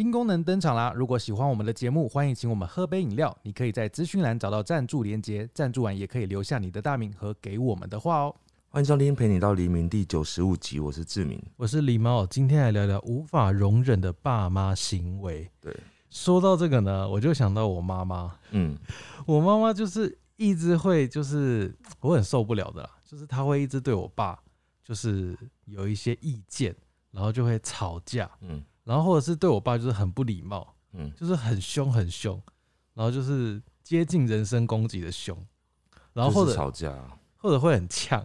新功能登场啦！如果喜欢我们的节目，欢迎请我们喝杯饮料。你可以在资讯栏找到赞助连接，赞助完也可以留下你的大名和给我们的话哦。欢迎收听《陪你到黎明》第九十五集，我是志明。我是狸猫，今天来聊聊无法容忍的爸妈行为。对，说到这个呢，我就想到我妈妈。嗯，我妈妈就是一直会，就是我很受不了的啦，就是她会一直对我爸，就是有一些意见，然后就会吵架，嗯然后或者是对我爸就是很不礼貌，嗯，就是很凶很凶，然后就是接近人身攻击的凶，然后或者吵架，或者会很呛，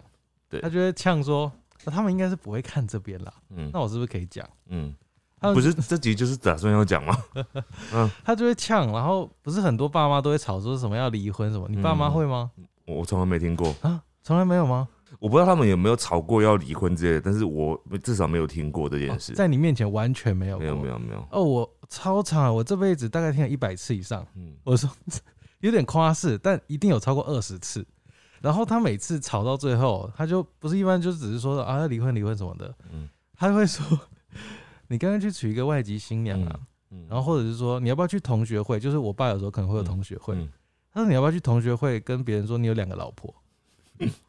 对他就会呛说，那他们应该是不会看这边啦，嗯那我是不是可以讲？嗯，他们不是这集就是打算要讲吗？嗯 他就会呛，然后不是很多爸妈都会吵说什么要离婚什么，你爸妈嗯会吗？我我从来没听过，啊，从来没有吗？我不知道他们有没有吵过要离婚之类的，但是我至少没有听过这件事。哦在你面前完全没有，没有没。有没有，哦，我超长，我这辈子大概听了一百次以上。嗯我说 有点夸饰，但一定有超过二十次。然后他每次吵到最后，他就不是一般就只是说啊要离婚离婚什么的，嗯 他会说你刚刚去娶一个外籍新娘啊，嗯，然后或者是说你要不要去同学会？就是我爸有时候可能会有同学会，嗯他说你要不要去同学会跟别人说你有两个老婆？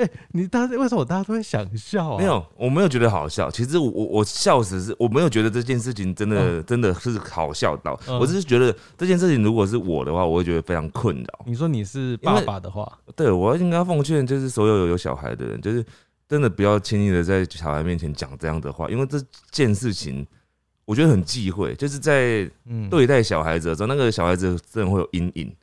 哎、你大家为什么大家都会想笑啊？没有，我没有觉得好笑。其实我我我笑死是，我没有觉得这件事情真的、真的是好笑到，嗯我只是觉得这件事情如果是我的话，我会觉得非常困扰。你说你是爸爸的话，对我应该奉劝，就是所有有小孩的人，就是真的不要轻易的在小孩面前讲这样的话，因为这件事情我觉得很忌讳，就是在嗯，对待小孩子的时候，那个小孩子真的会有阴影。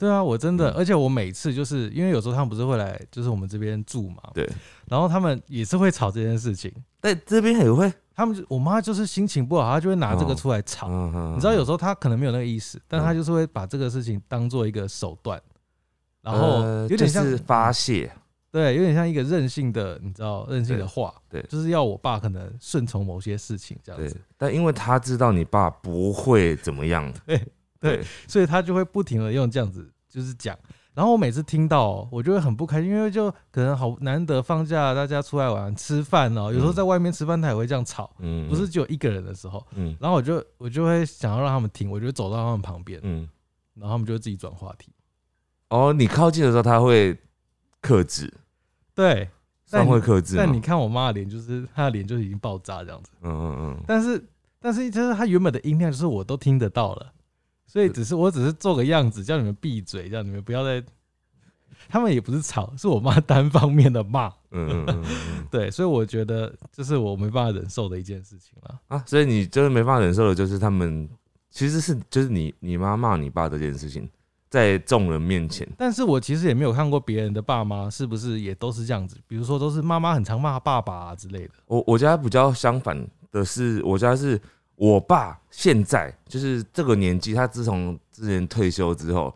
对啊，我真的，嗯。而且我每次就是因为有时候他们不是会来，就是我们这边住嘛，对，然后他们也是会吵这件事情，但这边也会，他们就我妈就是心情不好，她就会拿这个哦出来吵。嗯嗯你知道，有时候她可能没有那个意思，但她就是会把这个事情当做一个手段，然后呃有点像、就是发泄，对，有点像一个任性的，你知道任性的话，对。对就是要我爸可能顺从某些事情这样子，，但因为他知道你爸不会怎么样，对对，所以他就会不停的用这样子就是讲。然后我每次听到哦，我就会很不开心，因为就可能好难得放假，大家出来玩吃饭哦，有时候嗯在外面吃饭他也会这样吵，嗯，不是，只有一个人的时候。嗯然后我就我就会想要让他们听，我就走到他们旁边，嗯，然后他们就会自己转话题。哦，你靠近的时候他会克制，对，但算会克制吗，但你看我妈的脸，就是她的脸就已经爆炸这样子。嗯嗯嗯，但是但是就是她原本的音量，就是我都听得到了，所以只是我只是做个样子，叫你们闭嘴，叫你们不要再。他们也不是吵，是我妈单方面的骂，嗯嗯嗯嗯 对，所以我觉得这是我没办法忍受的一件事情了。啊，所以你就是没办法忍受的，就是他们其实是就是你你妈骂你爸这件事情，在众人面前，但是我其实也没有看过别人的爸妈是不是也都是这样子，比如说都是妈妈很常骂爸爸啊之类的。我我家比较相反的是，我家是我爸现在就是这个年纪，他自从之前退休之后，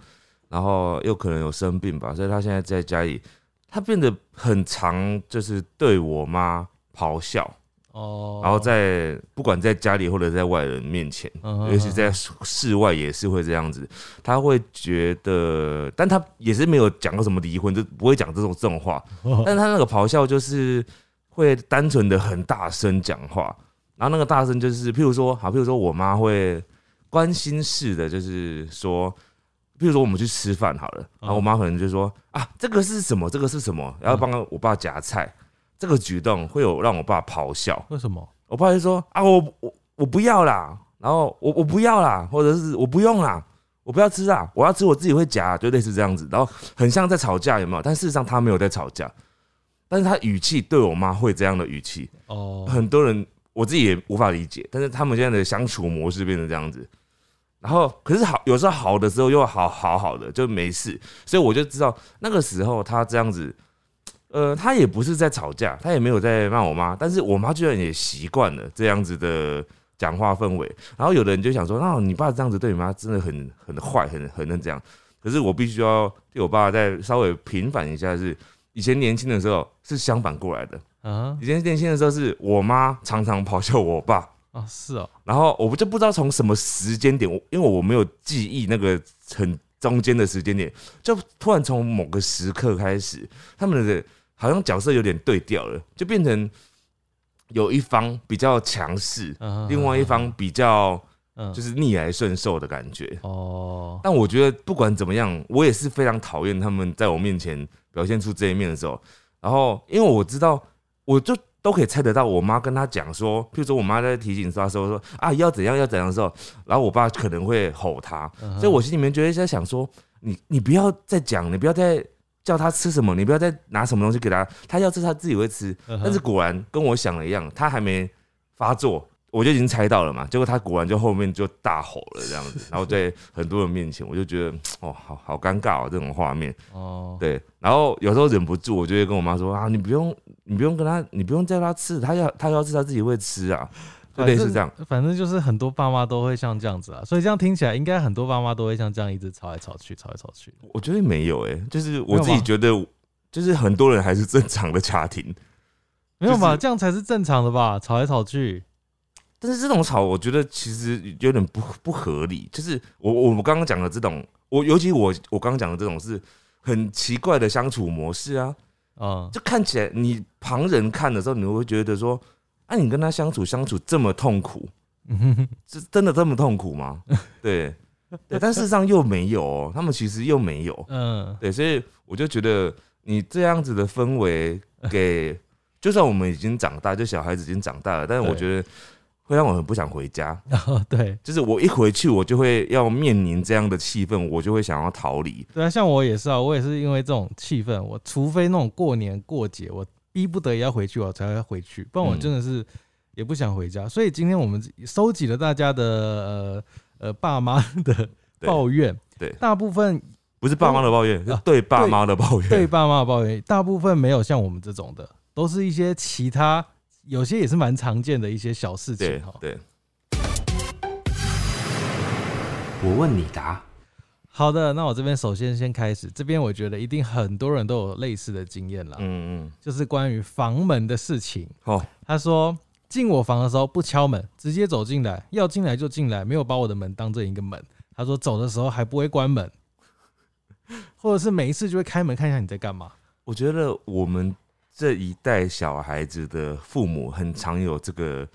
然后又可能有生病吧，所以他现在在家里，他变得很常就是对我妈咆哮，哦，然后在不管在家里或者在外人面前，嗯尤其在室外也是会这样子，他会觉得，但他也是没有讲过什么离婚，就不会讲这种这种话，但他那个咆哮就是会单纯的很大声讲话，然后那个大声就是，譬如说，好，譬如说我妈会关心式的，就是说，譬如说我们去吃饭好了，然后我妈可能就说啊，这个是什么？这个是什么？然后帮我爸夹菜，这个举动会有让我爸咆哮，为什么？我爸就说啊，我我我不要啦，然后我我不要啦，或者是我不用啦。我不要吃啊！我要吃，我自己会夹，就类似这样子，然后很像在吵架，有没有？但事实上他没有在吵架，但是他语气对我妈会这样的语气，哦，很多人我自己也无法理解，但是他们现在的相处模式变成这样子，然后可是好有时候好的时候又好好好的就没事，所以我就知道那个时候他这样子，呃，他也不是在吵架，他也没有在骂我妈，但是我妈居然也习惯了这样子的讲话氛围，然后有的人就想说，那你爸这样子对你妈真的很很坏，很很能这样，可是我必须要对我爸再稍微平反一下是。以前年轻的时候是相反过来的，啊。以前年轻的时候是我妈常常咆哮我爸，啊是哦，然后我就不知道从什么时间点，我因为我没有记忆那个很中间的时间点，就突然从某个时刻开始，他们的好像角色有点对调了，就变成有一方比较强势，嗯。另外一方比较嗯，就是逆来顺受的感觉。哦，但我觉得不管怎么样，我也是非常讨厌他们在我面前表现出这一面的时候。然后，因为我知道，我就都可以猜得到，我妈跟他讲说，譬如说我妈在提醒他说说啊要怎样要怎样的时候，然后我爸可能会吼他，嗯所以我心里面觉得在想说，你你不要再讲，你不要再叫他吃什么，你不要再拿什么东西给他，他要吃他自己会吃。嗯但是果然跟我想的一样，他还没发作，我就已经猜到了嘛。结果他果然就后面就大吼了这样子，然后在很多人面前，我就觉得哦，好好尴尬哦，这种画面。哦，对，然后有时候忍不住，我就会跟我妈说啊，你不用，你不用跟他，你不用叫他吃，他要他要吃他自己会吃啊，就类似这样。反正就是很多爸妈都会像这样子啊，所以这样听起来，应该很多爸妈都会像这样一直吵来吵去，吵来吵去。我觉得没有诶、就是我自己觉得，就是很多人还是正常的家庭，没有吧？就是这样才是正常的吧？吵来吵去，但是这种吵，我觉得其实有点不不合理。就是我我们刚刚讲的这种，我尤其我我刚刚讲的这种是很奇怪的相处模式啊，嗯，就看起来你旁人看的时候，你会觉得说，啊，你跟他相处相处这么痛苦，是真的这么痛苦吗？对对，但事实上又没有哦，他们其实又没有。嗯，对，所以我就觉得你这样子的氛围给，就算我们已经长大，就小孩子已经长大了，但是我觉得会让我很不想回家。对就是我一回去，我就会要面临这样的气氛，我就会想要逃离。对啊，像我也是啊，我也是因为这种气氛，我除非那种过年过节，我逼不得已要回去，我才会回去，不然我嗯真的是也不想回家。所以今天我们收集了大家的呃呃爸妈的抱怨，对大部分不是爸妈的抱怨，是啊对爸妈的抱怨。对爸妈的抱怨，大部分没有像我们这种的，都是一些其他，有些也是蛮常见的一些小事情哈。对，我问你答。好的，那我这边首先先开始，这边我觉得一定很多人都有类似的经验啦，嗯嗯，就是关于房门的事情。好，他说进我房的时候不敲门，直接走进来，要进来就进来，没有把我的门当成一个门。他说走的时候还不会关门，或者是每一次就会开门看一下你在干嘛。我觉得我们这一代小孩子的父母很常有这个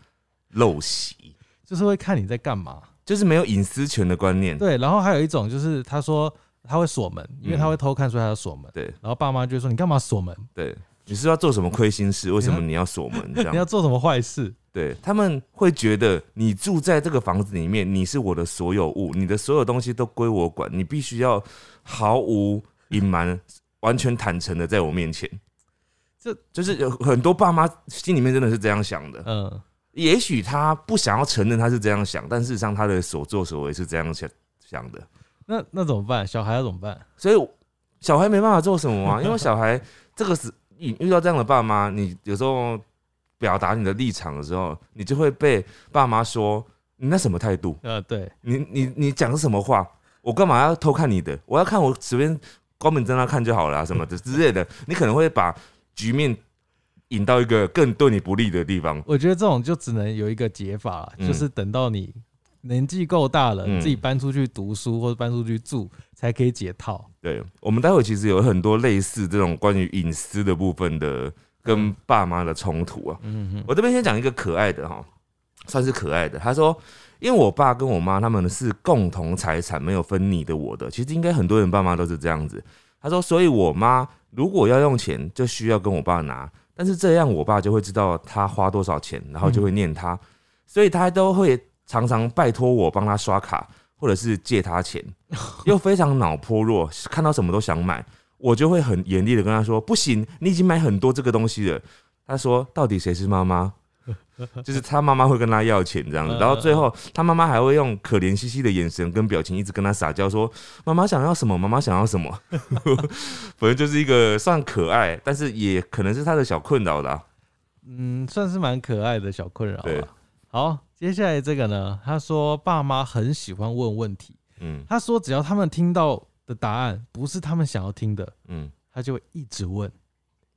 陋习，就是会看你在干嘛。就是没有隐私权的观念。对，然后还有一种就是他说他会锁门，因为他会偷看，所以他要锁门。对然后爸妈就说你干嘛锁门？对，你是要做什么亏心事？为什么你要锁门？这样你要做什么坏事？对他们会觉得你住在这个房子里面，你是我的所有物，你的所有东西都归我管，你必须要毫无隐瞒、完全坦诚的在我面前。这就是有很多爸妈心里面真的是这样想的。嗯，也许他不想要承认他是这样想，但事实上他的所作所为是这样想想的。那那怎么办？小孩要怎么办？所以小孩没办法做什么啊，因为小孩这个是遇遇到这样的爸妈，你有时候表达你的立场的时候，你就会被爸妈说你那什么态度，呃，对，你你你讲的什么话，我干嘛要偷看你的？我要看我随便关门在那看就好了、啊，什么的之类的，你可能会把局面引到一个更对你不利的地方。我觉得这种就只能有一个解法，嗯就是等到你年纪够大了，嗯自己搬出去读书或者搬出去住，才可以解套。对我们待会其实有很多类似这种关于隐私的部分的跟爸妈的冲突啊。嗯哼，我这边先讲一个可爱的哈，算是可爱的。他说，因为我爸跟我妈他们是共同财产，没有分你的我的。其实应该很多人爸妈都是这样子。他说，所以我妈如果要用钱，就需要跟我爸拿，但是这样我爸就会知道他花多少钱，然后就会念他，所以他都会常常拜托我帮他刷卡，或者是借他钱，又非常脑波弱，看到什么都想买。我就会很严厉的跟他说：“不行，你已经买很多这个东西了。”他说：“到底谁是妈妈？” 就是他妈妈会跟他要钱这样子，然后最后他妈妈还会用可怜兮兮的眼神跟表情一直跟他撒娇说：“妈妈想要什么？妈妈想要什么？”反正就是一个算可爱，但是也可能是他的小困扰啦。嗯，算是蛮可爱的小困扰对吧。好，接下来这个呢，他说爸妈很喜欢问问题，嗯他说只要他们听到的答案不是他们想要听的，嗯，他就会一直问，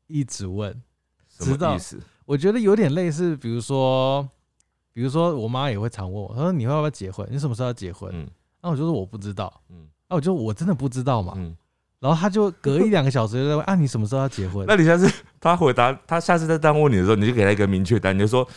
一直问。什么意思？我觉得有点类似，比如说，比如说我妈也会常问我，她说你要不要结婚？你什么时候要结婚？嗯那我就说我不知道，嗯那我就我真的不知道嘛。嗯，然后她就隔一两个小时就在问啊，你什么时候要结婚？那你下次她回答，她下次再这样问你的时候，你就给她一个明确答案，你就说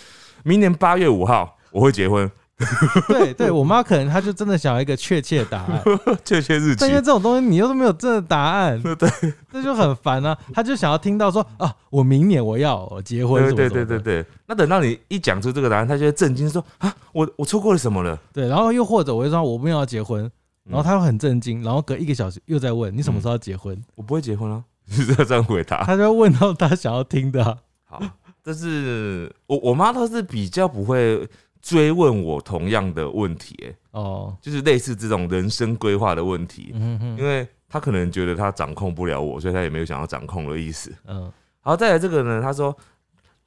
明年八月五号我会结婚，对对，我妈可能她就真的想要一个确切的答案，确切日期但因为这种东西你又都没有真的答案，对这就很烦啊。她就想要听到说啊，我明年我要我结婚什对对对对对。那等到你一讲出这个答案，她就会震惊说啊，我我错过了什么了？对，然后又或者我就说我没有要结婚，然后她会很震惊，然后隔一个小时又在问你什么时候要结婚，我不会结婚啊，是这样回答。她就会问到她想要听的啊、好，但是我我妈倒是比较不会追问我同样的问题、欸，哦，就是类似这种人生规划的问题，嗯哼哼，因为他可能觉得他掌控不了我，所以他也没有想要掌控的意思。嗯，好，再来这个呢，他说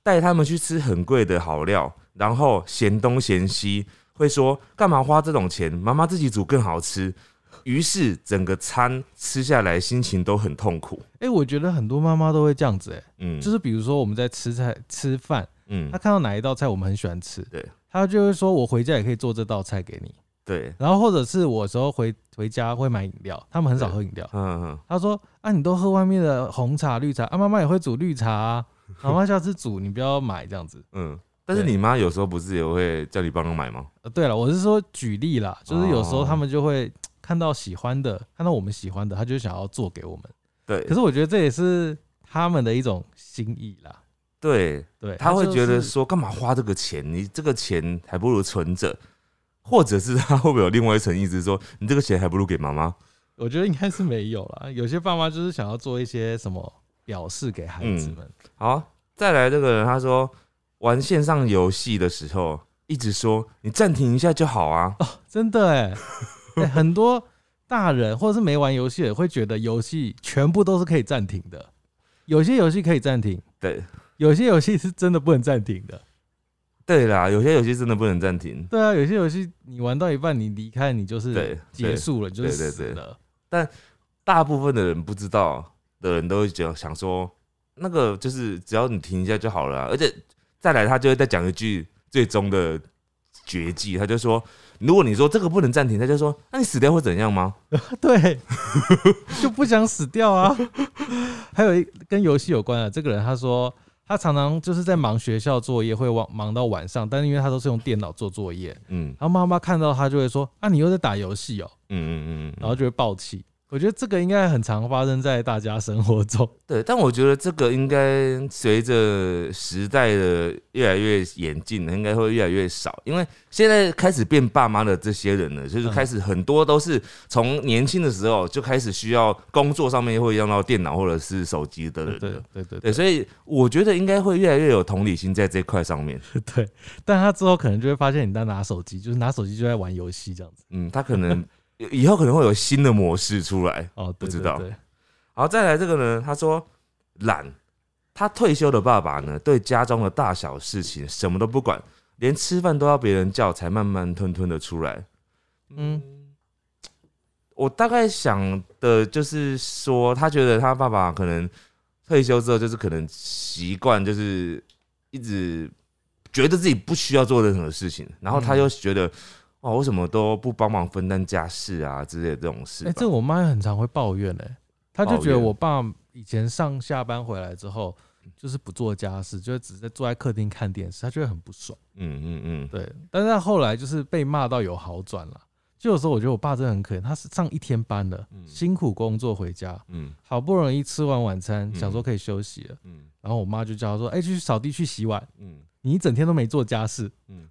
带他们去吃很贵的好料，然后嫌东嫌西，会说干嘛花这种钱，妈妈自己煮更好吃。于是整个餐吃下来，心情都很痛苦。哎、我觉得很多妈妈都会这样子、哎，嗯，就是比如说我们在吃菜吃饭，嗯。她，看到哪一道菜我们很喜欢吃，对，她就会说我回家也可以做这道菜给你。对，然后或者是我有时候回回家会买饮料，他们很少喝饮料。嗯嗯，他说啊，你都喝外面的红茶、绿茶啊，妈妈也会煮绿茶啊，妈妈下次煮你不要买这样子。嗯。但是你妈有时候不是也会叫你帮忙买吗？呃，对了，我是说举例啦，就是有时候哦他们就会看到喜欢的，看到我们喜欢的，他就想要做给我们。对，可是我觉得这也是他们的一种心意啦。对，对，他会觉得说干嘛花这个钱？你这个钱还不如存着，或者是他会不会有另外一层意思说，你这个钱还不如给妈妈？我觉得应该是没有啦。有些爸妈就是想要做一些什么表示给孩子们。好，再来这个人，他说玩线上游戏的时候，一直说你暂停一下就好啊。哦真的哎、欸很多大人或者是没玩游戏的会觉得游戏全部都是可以暂停的，有些游戏可以暂停，对有些游戏是真的不能暂停的。对啦，有些游戏真的不能暂停。对啊，有些游戏你玩到一半，你离开你就是对结束了，就是死了。大部分的人不知道的人都会讲想说，那个就是只要你停一下就好了啊、而且再来他就会再讲一句最终的绝技，他就说，如果你说这个不能暂停，他就说，那你死掉会怎样吗？对，就不想死掉啊。还有一跟游戏有关的，这个人他说他常常就是在忙学校作业，会忙忙到晚上，但是因为他都是用电脑做作业，嗯。然后妈妈看到他就会说啊，你又在打游戏哦，嗯嗯嗯嗯，然后就会爆气。我觉得这个应该很常发生在大家生活中。对，但我觉得这个应该随着时代的越来越演进，应该会越来越少。因为现在开始变爸妈的这些人呢，就是嗯开始很多都是从年轻的时候就开始需要工作上面会用到电脑或者是手机的人对了。对对对，所以我觉得应该会越来越有同理心在这块上面。对 对，但他之后可能就会发现你在拿手机，就是拿手机就在玩游戏这样子。嗯，他可能以后可能会有新的模式出来。哦，不知道好，再来这个呢，他说懒，他退休的爸爸呢，对家中的大小事情什么都不管，连吃饭都要别人叫才慢慢吞吞的出来。嗯，我大概想的就是说，他觉得他爸爸可能退休之后，就是可能习惯就是一直觉得自己不需要做任何事情，然后他嗯又觉得。哦，为什么都不帮忙分担家事啊之类的这种事吧？哎、这我妈也很常会抱怨哎、她就觉得我爸以前上下班回来之后，就是不做家事，就是只是坐在客厅看电视，她觉得很不爽。嗯嗯嗯，对，但是她后来就是被骂到有好转了。就有时候我觉得我爸真的很可怜，他是上一天班的，嗯辛苦工作回家，嗯好不容易吃完晚餐，嗯想说可以休息了，嗯然后我妈就叫他说：“哎、去扫地去洗碗，嗯你一整天都没做家事。嗯，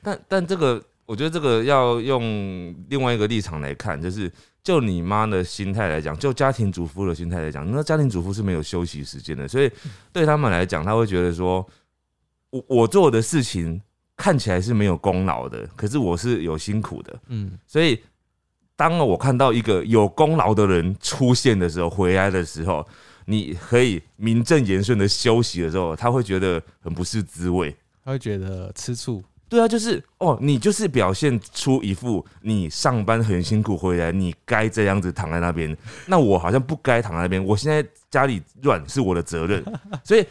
但但这个，我觉得这个要用另外一个立场来看，就是就你妈的心态来讲，就家庭主妇的心态来讲，那家庭主妇是没有休息时间的，所以对他们来讲，他会觉得说，我我做的事情看起来是没有功劳的，可是我是有辛苦的，”嗯，所以当我看到一个有功劳的人出现的时候，回来的时候，你可以名正言顺的休息的时候，他会觉得很不是滋味。他会觉得吃醋。对啊，就是哦，你就是表现出一副你上班很辛苦回来，你该这样子躺在那边，那我好像不该躺在那边。我现在家里乱是我的责任，所以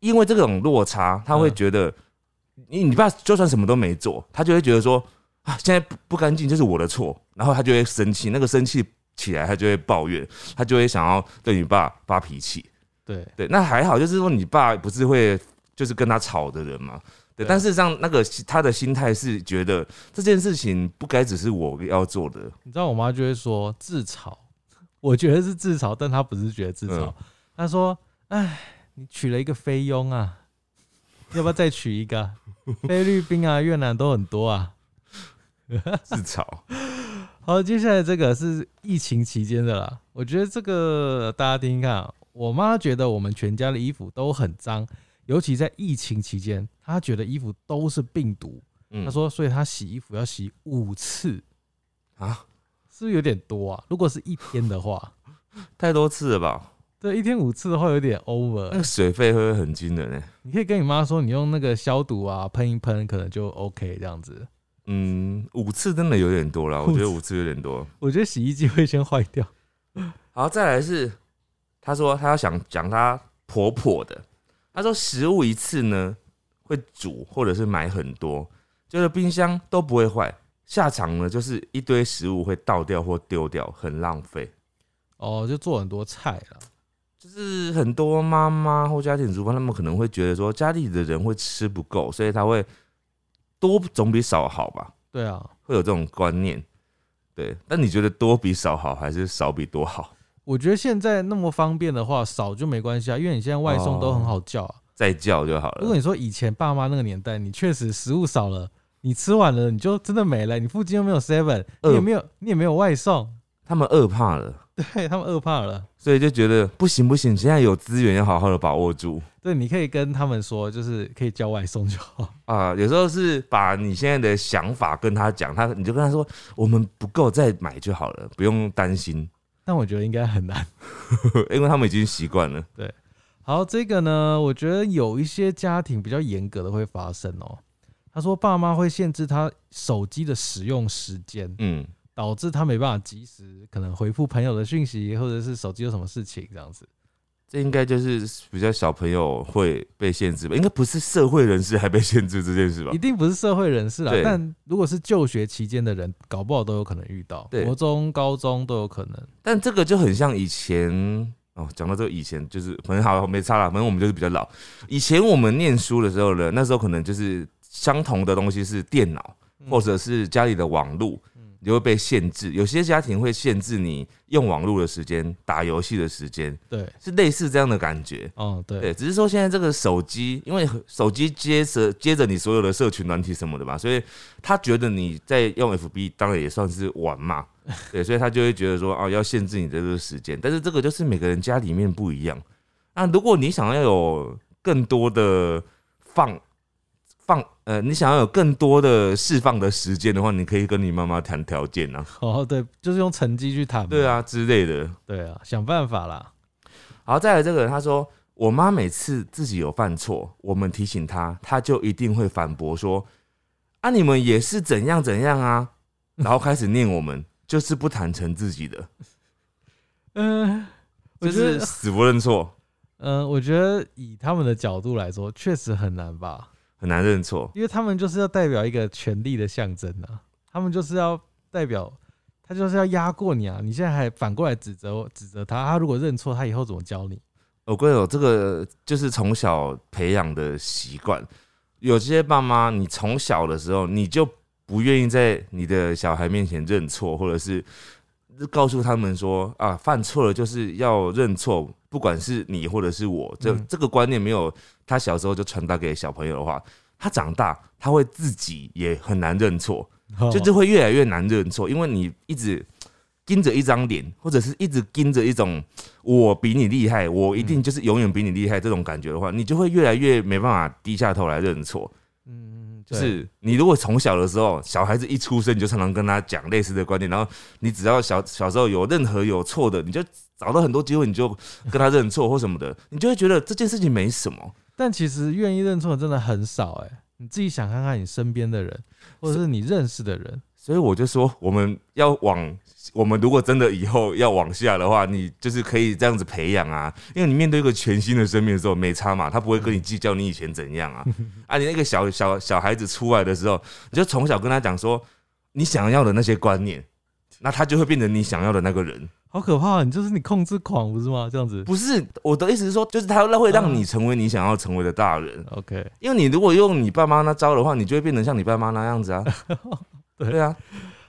因为这种落差，他会觉得你你爸就算什么都没做，他就会觉得说啊，现在不不干净就是我的错，然后他就会生气，那个生气起来，他就会抱怨，他就会想要对你爸发脾气。对，对，那还好，就是说你爸不是会就是跟他吵的人嘛，但事实上那个他的心态是觉得这件事情不该只是我要做的，你知道我妈就会说自嘲，我觉得是自嘲，但她不是觉得自嘲嗯，她说：“哎，你娶了一个菲佣啊，要不要再娶一个？菲律宾啊、越南都很多啊。自嘲。”好，接下来这个是疫情期间的啦，我觉得这个大家听听看啊。我妈觉得我们全家的衣服都很脏，尤其在疫情期间，他觉得衣服都是病毒。嗯她说，所以他洗衣服要洗五次，啊，是不是有点多啊？如果是一天的话，太多次了吧？对，一天五次的话有点 over 那。个水费会不会很惊人呢、你可以跟你妈说，你用那个消毒啊，喷一喷，可能就 OK 这样子。嗯，五次真的有点多了，我觉得五次有点多。我觉得洗衣机会先坏掉。好，再来是，他说他要想讲他婆婆的，他说食物一次呢会煮或者是买很多，就是冰箱都不会坏，下场呢就是一堆食物会倒掉或丢掉，很浪费。哦，就做很多菜了。就是很多妈妈或家庭主妇，他们可能会觉得说家里的人会吃不够，所以他会多总比少好吧，对啊，会有这种观念。对，但你觉得多比少好，还是少比多好？我觉得现在那么方便的话，少就没关系啊，因为你现在外送都很好叫啊。再叫就好了。如果你说以前爸妈那个年代，你确实食物少了，你吃完了你就真的没了，你附近又没有 seven，你也没有你也没有外送，他们饿怕了，对他们饿怕了。所以就觉得不行不行，现在有资源要好好的把握住对，你可以跟他们说，就是可以叫外送就好。啊。有时候是把你现在的想法跟他讲，他你就跟他说，我们不够再买就好了，不用担心，但我觉得应该很难。因为他们已经习惯了。对好，这个呢，我觉得有一些家庭比较严格的会发生哦。他说，爸妈会限制他手机的使用时间，嗯，导致他没办法及时可能回复朋友的讯息，或者是手机有什么事情这样子。这应该就是比较小朋友会被限制吧？应该不是社会人士还被限制这件事吧一？定不是社会人士啦，但如果是就学期间的人，搞不好都有可能遇到，对国中、高中都有可能。但这个就很像以前哦，讲到这个以前就是很好没差了，反正我们就是比较老。以前我们念书的时候呢，那时候可能就是相同的东西是电脑或者是家里的网络，你就会被限制。有些家庭会限制你用网络的时间、打游戏的时间，对，是类似这样的感觉。哦，对，对，只是说现在这个手机，因为手机接着接着你所有的社群软体什么的嘛，所以他觉得你在用 FB，当然也算是玩嘛，对，所以他就会觉得说，哦，要限制你的这个时间。但是这个就是每个人家里面不一样。那如果你想要有更多的放放，呃，你想要有更多的释放的时间的话，你可以跟你妈妈谈条件啊，哦，对，就是用成绩去谈。对，啊之类的。对啊，想办法啦。好，再来这个人，他说我妈每次自己有犯错，我们提醒她，她就一定会反驳说：“啊，你们也是怎样怎样啊。”然后开始念我们，就是不坦诚自己的，嗯、我就，是死不认错，嗯、我觉得以他们的角度来说，确实很难吧，很难认错。因为他们就是要代表一个权力的象征啊，他们就是要代表，他就是要压过你啊，你现在还反过来指责指责他，他如果认错，他以后怎么教你？我跟你说，这个就是从小培养的习惯。有些爸妈，你从小的时候你就不愿意在你的小孩面前认错，或者是告诉他们说啊，犯错了就是要认错，不管是你或者是我，这嗯。这个观念没有他小时候就传达给小朋友的话，他长大他会自己也很难认错，就哦。就会越来越难认错，因为你一直盯着一张脸，或者是一直盯着一种我比你厉害，我一定就是永远比你厉害这种感觉的话，你就会越来越没办法低下头来认错。嗯，对就是你如果从小的时候，小孩子一出生你就常常跟他讲类似的观点，然后你只要小小时候有任何有错的，你就找到很多机会，你就跟他认错或什么的，你就会觉得这件事情没什么。但其实愿意认错的真的很少哎、你自己想看看你身边的人，或者是你认识的人，所以我就说，我们要往我们如果真的以后要往下的话，你就是可以这样子培养啊，因为你面对一个全新的生命的时候，没差嘛，他不会跟你计较你以前怎样啊。啊，你那个小小小孩子出来的时候，你就从小跟他讲说你想要的那些观念，那他就会变成你想要的那个人。好可怕！你就是你控制狂不是吗？这样子不是我的意思是说，就是他会让你成为你想要成为的大人。OK，因为你如果用你爸妈那招的话，你就会变成像你爸妈那样子啊。对对啊，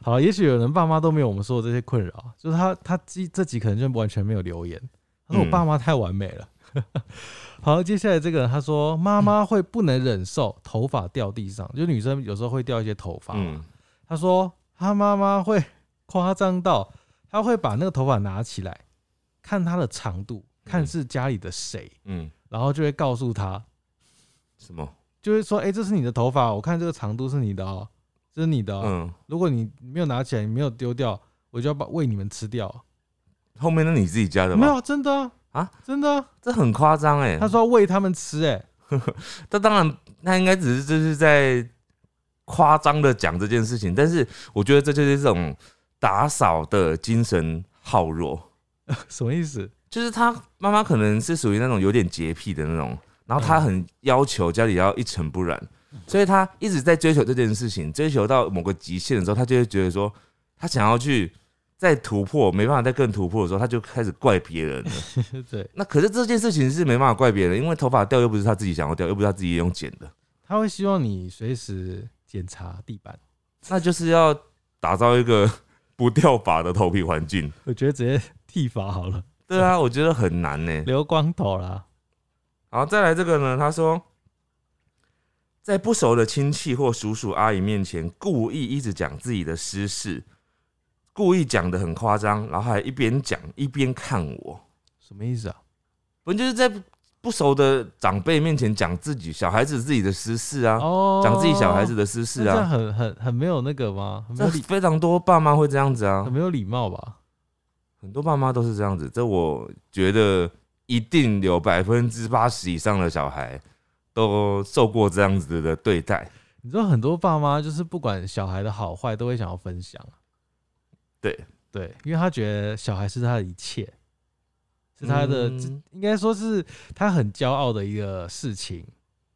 好，也许有人爸妈都没有我们说的这些困扰，就是他他这这集可能就完全没有留言。他说我嗯爸妈太完美了。好，接下来这个人他说妈妈会不能忍受头发掉地上，就女生有时候会掉一些头发嘛。嗯，他说他妈妈会夸张到，他会把那个头发拿起来，看它的长度，看是家里的谁，嗯，然后就会告诉他，什么？就会说，哎、这是你的头发，我看这个长度是你的哦、这是你的、哦。嗯，如果你没有拿起来，你没有丢掉，我就要把喂你们吃掉。后面那你自己家的吗？没有，真的啊，啊真的啊、这很夸张哎。他说要喂他们吃、哎，这当然，那应该只是就是在夸张的讲这件事情，但是我觉得这就是这种打扫的精神好弱。什么意思？就是他妈妈可能是属于那种有点洁癖的那种，然后他很要求家里要一尘不染，所以他一直在追求这件事情，追求到某个极限的时候，他就会觉得说，他想要去再突破，没办法再更突破的时候，他就开始怪别人了。对，那可是这件事情是没办法怪别人，因为头发掉又不是他自己想要掉，又不是他自己用剪的，他会希望你随时检查地板。那就是要打造一个不掉发的头皮环境。我觉得直接剃发好了，对啊，我觉得很难呢。留光头啦。好，再来这个呢，他说，在不熟的亲戚或叔叔阿姨面前，故意一直讲自己的私事，故意讲的很夸张，然后还一边讲一边看我，什么意思啊？不就是在不熟的长辈面前讲自己小孩子自己的私事啊，哦，讲自己小孩子的私事啊这样啊，很很很没有那个吗？很没这有礼，非常多爸妈会这样子啊很，没有礼貌吧？很多爸妈都是这样子，这我觉得一定有百分之八十以上的小孩都受过这样子的对待。你知道很多爸妈就是不管小孩的好坏，都会想要分享。对对，因为他觉得小孩是他的一切，是他的，嗯应该说是他很骄傲的一个事情，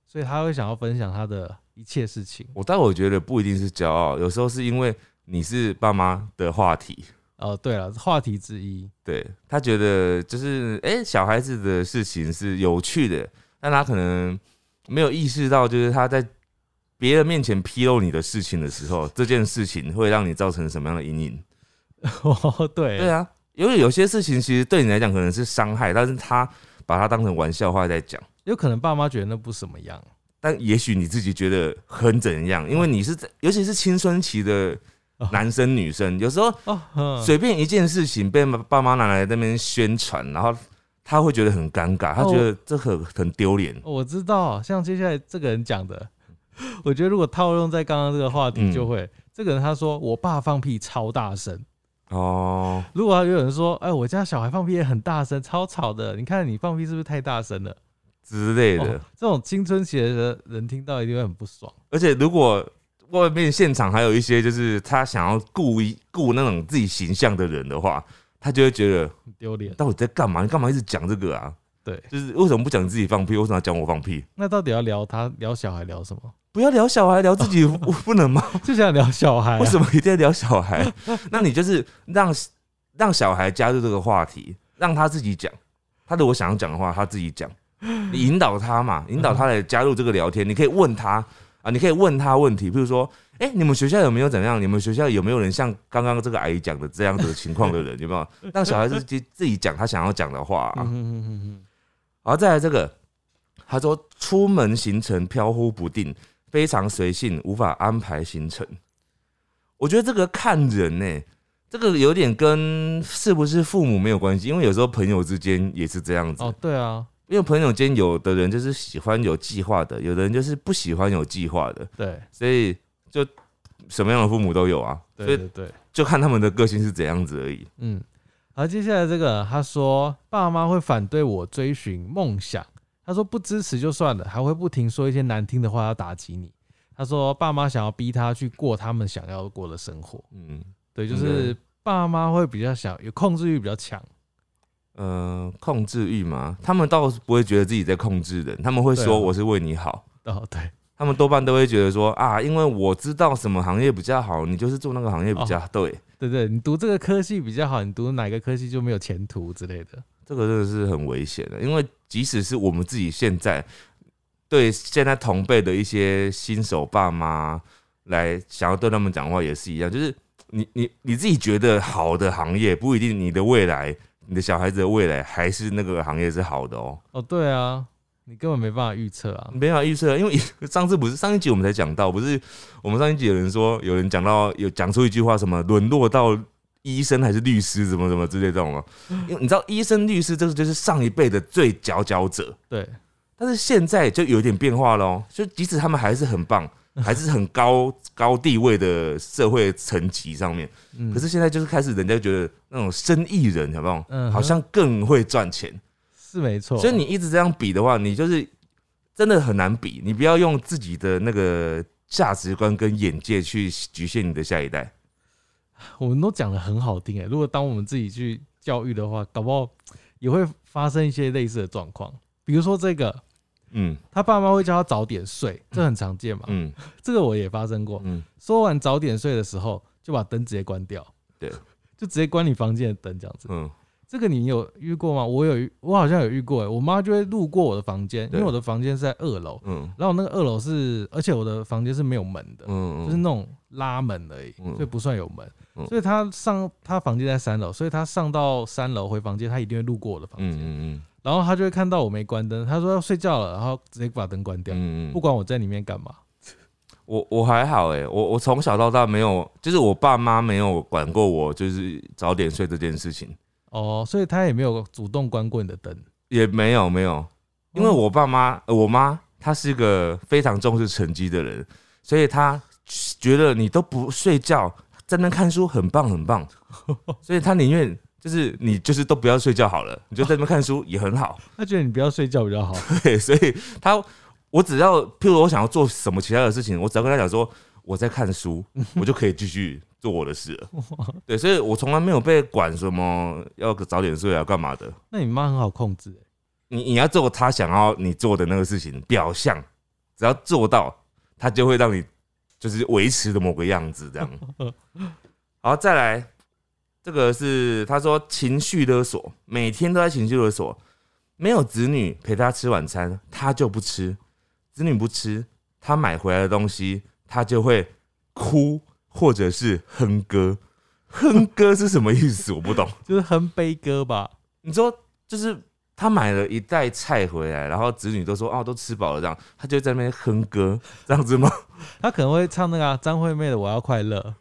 所以他会想要分享他的一切事情。我但我觉得不一定是骄傲，有时候是因为你是爸妈的话题，哦，对了，话题之一，对他觉得就是哎、诶小孩子的事情是有趣的，但他可能没有意识到，就是他在别人面前披露你的事情的时候，这件事情会让你造成什么样的阴影？哦，对，对啊，因为有些事情其实对你来讲可能是伤害，但是他把它当成玩笑话在讲。有可能爸妈觉得那不怎么样，但也许你自己觉得很怎样，因为你是在，尤其是青春期的男生女生，有时候哦，随便一件事情被爸妈拿来那边宣传，然后他会觉得很尴尬，他觉得这很很丢脸。哦我知道，像接下来这个人讲的，我觉得如果套用在刚刚这个话题，嗯就会、这个人他说我爸放屁超大声。哦，如果有人说，哎，我家小孩放屁也很大声，超吵的，你看你放屁是不是太大声了？之类的。哦，这种青春期的人听到一定会很不爽。而且如果外面现场还有一些就是他想要故意顾那种自己形象的人的话，他就会觉得很丢脸。到底在干嘛？你干嘛一直讲这个啊？对，就是为什么不讲自己放屁？为什么要讲我放屁？那到底要聊他聊小孩聊什么？不要聊小孩，聊自己不 不能吗？就想聊小孩、啊，为什么一定要聊小孩？那你就是让让小孩加入这个话题，让他自己讲。他如果想要讲的话，他自己讲。你引导他嘛，引导他来加入这个聊天。你可以问他啊，你可以问他问题，比如说，哎、你们学校有没有怎样？你们学校有没有人像刚刚这个阿姨讲的这样的情况的人？有没有？让小孩子自自己讲他想要讲的话、啊。嗯哼哼哼哼然后再来这个，他说出门行程飘忽不定，非常随性，无法安排行程。我觉得这个看人呢、这个有点跟是不是父母没有关系，因为有时候朋友之间也是这样子。哦，对啊，因为朋友间有的人就是喜欢有计划的，有的人就是不喜欢有计划的，对所以就什么样的父母都有啊，所以对对对，就看他们的个性是怎样子而已。嗯。好，接下来这个他说爸妈会反对我追寻梦想，他说不支持就算了，还会不停说一些难听的话要打击你。他说爸妈想要逼他去过他们想要过的生活，嗯，对，就是爸妈会比较想有控制欲比较强，呃，控制欲嘛，他们倒是不会觉得自己在控制人，他们会对啊说我是为你好。哦，对，他们多半都会觉得说啊，因为我知道什么行业比较好，你就是做那个行业比较哦对。对对，你读这个科系比较好，你读哪个科系就没有前途之类的。这个真的是很危险的，因为即使是我们自己现在对现在同辈的一些新手爸妈来想要对他们讲话，也是一样，就是你你你自己觉得好的行业，不一定你的未来，你的小孩子的未来还是那个行业是好的哦，哦，对啊，你根本没办法预测啊。没法预测，因为上次不是上一集我们才讲到，不是我们上一集有人说有人讲到有讲出一句话，什么沦落到医生还是律师，怎么怎么之类这种吗？因为你知道医生、律师这个就是上一辈的最佼佼者，对，但是现在就有点变化喽，就即使他们还是很棒，还是很高高地位的社会层级上面，嗯，可是现在就是开始人家觉得那种生意人，好不好？嗯好像更会赚钱，是没错。所以你一直这样比的话，你就是真的很难比。你不要用自己的那个价值观跟眼界去局限你的下一代。我们都讲的很好听哎，如果当我们自己去教育的话，搞不好也会发生一些类似的状况。比如说这个，嗯他爸妈会叫他早点睡，这很常见嘛。嗯 这个我也发生过。嗯，说完早点睡的时候，就把灯直接关掉，对，就直接关你房间的灯这样子。嗯这个你有遇过吗？我有，我好像有遇过哎。我妈就会路过我的房间，因对为我的房间是在二楼，嗯。然后那个二楼是，而且我的房间是没有门的，嗯，就是那种拉门而已，嗯。所以不算有门。嗯。所以她上她房间在三楼，所以她上到三楼回房间，她一定会路过我的房嗯间，嗯。然后她就会看到我没关灯，她说要睡觉了，然后直接把灯关掉，嗯不管我在里面干嘛。我我还好哎、我我从小到大没有，就是我爸妈没有管过我，就是早点睡这件事情，哦，所以他也没有主动关过你的灯。也没有没有，因为我爸妈，呃我妈她是一个非常重视成绩的人，所以她觉得你都不睡觉，在那看书很棒很棒，所以她宁愿就是你就是都不要睡觉好了，你就在那边看书也很好，他觉得你不要睡觉比较好。对，所以他我只要譬如我想要做什么其他的事情，我只要跟他讲说我在看书，我就可以继续做我的事了。对，所以我从来没有被管什么要早点睡啊，干嘛的。那你妈很好控制、欸，你你要做她想要你做的那个事情，表象只要做到，她就会让你就是维持的某个样子这样。好，再来，这个是他说情绪勒索，每天都在情绪勒索，没有子女陪他吃晚餐，他就不吃，子女不吃，他买回来的东西，他就会哭或者是哼歌。哼歌是什么意思？我不懂。就是哼悲歌吧。你说就是他买了一袋菜回来，然后子女都说哦都吃饱了这样，他就在那边哼歌这样子吗？他可能会唱那个啊张惠妹的《我要快乐》，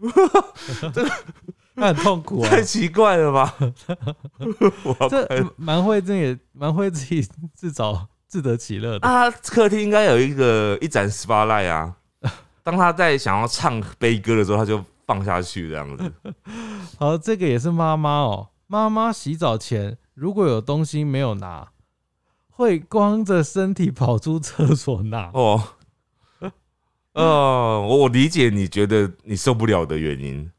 他很痛苦啊太。奇怪了吧？这蛮会，这也蛮会自己自找自得其乐的。啊，客厅应该有一个一盏 spotlight 啊，当他在想要唱悲歌的时候，他就放下去这样子。好，这个也是妈妈哦。妈妈洗澡前如果有东西没有拿，会光着身体跑出厕所拿。哦，哦，我我理解你觉得你受不了的原因，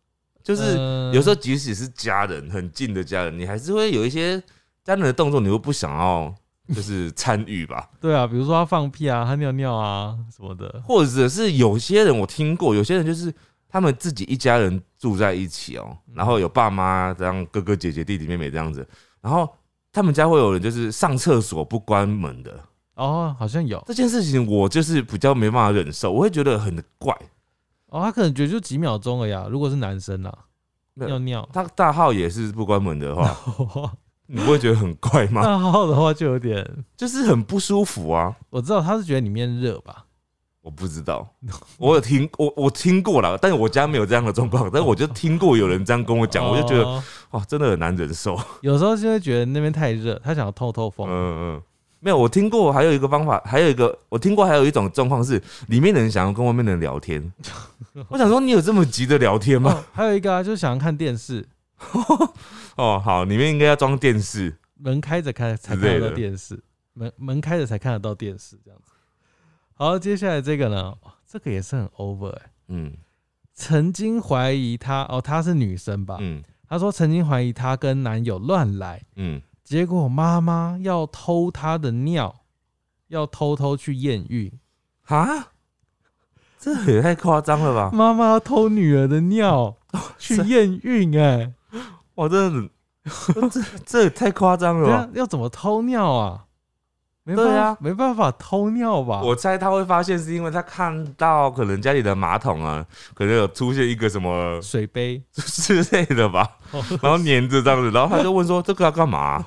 就是嗯有时候即使是家人很近的家人，你还是会有一些家人的动作，你会不想要就是参与吧，对啊，比如说他放屁啊，他尿尿啊什么的。或者是有些人我听过，有些人就是他们自己一家人住在一起哦，然后有爸妈这样哥哥姐姐弟弟妹妹这样子，然后他们家会有人就是上厕所不关门的哦，好像有这件事情，我就是比较没办法忍受，我会觉得很怪。哦，他可能觉得就几秒钟而已啊。如果是男生啊，尿尿，他大号也是不关门的话，你不会觉得很怪吗？大号的话就有点，就是很不舒服啊。我知道他是觉得里面热吧。我不知道，我有听我我听过了，但是我家没有这样的状况，但是我就听过有人这样跟我讲，我就觉得哦哇，真的很难忍受。有时候就会觉得那边太热，他想要透透风。嗯嗯，没有，我听过还有一个方法，还有一个我听过还有一种状况是，里面的人想要跟外面的人聊天。我想说，你有这么急的聊天吗？哦，还有一个啊，就是想要看电视，哦，好，里面应该要装电视。门开着开才看得到电视，门门开着才看得到电视，这样子。好，接下来这个呢，哇这个也是很 over 哎、嗯曾经怀疑她哦，她是女生吧？嗯她说曾经怀疑她跟男友乱来，嗯，结果妈妈要偷她的尿，要偷偷去验孕。哈，这也太夸张了吧！妈妈要偷女儿的尿去这验孕，哎，哇，真的，这 这也太夸张了吧！要怎么偷尿啊？没办对啊没办法偷尿吧？我猜他会发现是因为他看到可能家里的马桶啊，可能有出现一个什么水杯，之类的吧，然后粘着这样子，然后他就问说：“这个要干嘛、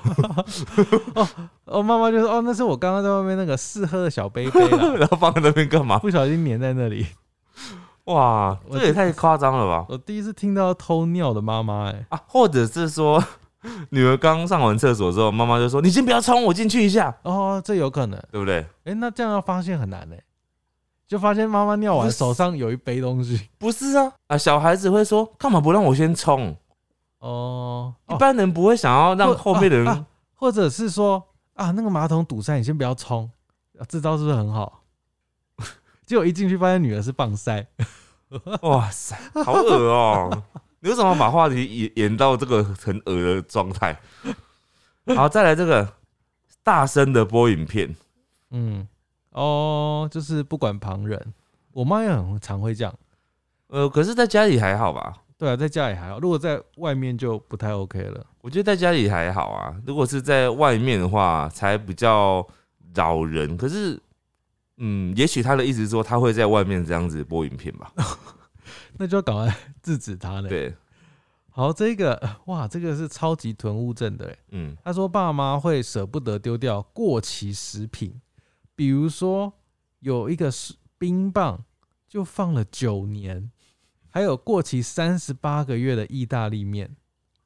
哦，妈妈就说：“哦，那是我刚刚在外面那个试喝的小杯杯啦，然后放在那边干嘛？不小心粘在那里。哇，这也太夸张了吧！我第一次听到偷尿的妈妈，哎，啊，或者是说，女儿刚上完厕所之后，妈妈就说：“你先不要冲，我进去一下，哦，这有可能，对不对哎，那这样要发现很难哎，就发现妈妈尿完手上有一杯东西，？”不是啊，啊，小孩子会说：“干嘛不让我先冲？”哦，一哦般人不会想要让后面的人，啊啊或者是说啊，那个马桶堵塞，你先不要冲，啊这招是不是很好？结果一进去发现女儿是棒塞，哇塞，好恶哦、你为什么把话题演演到这个很恶的状态？好，再来这个大声的播影片，嗯，哦，就是不管旁人，我妈也很常会这样。呃，可是在家里还好吧？对啊，在家里还好，如果在外面就不太 OK 了。我觉得在家里还好啊，如果是在外面的话，才比较扰人。可是，嗯，也许他的意思是说他会在外面这样子播影片吧？那就要赶快 制止他了。，对，好，这个哇，这个是超级囤物症的欸。嗯，他说爸妈会舍不得丢掉过期食品，比如说有一个是冰棒就放了九年，还有过期三十八个月的意大利面，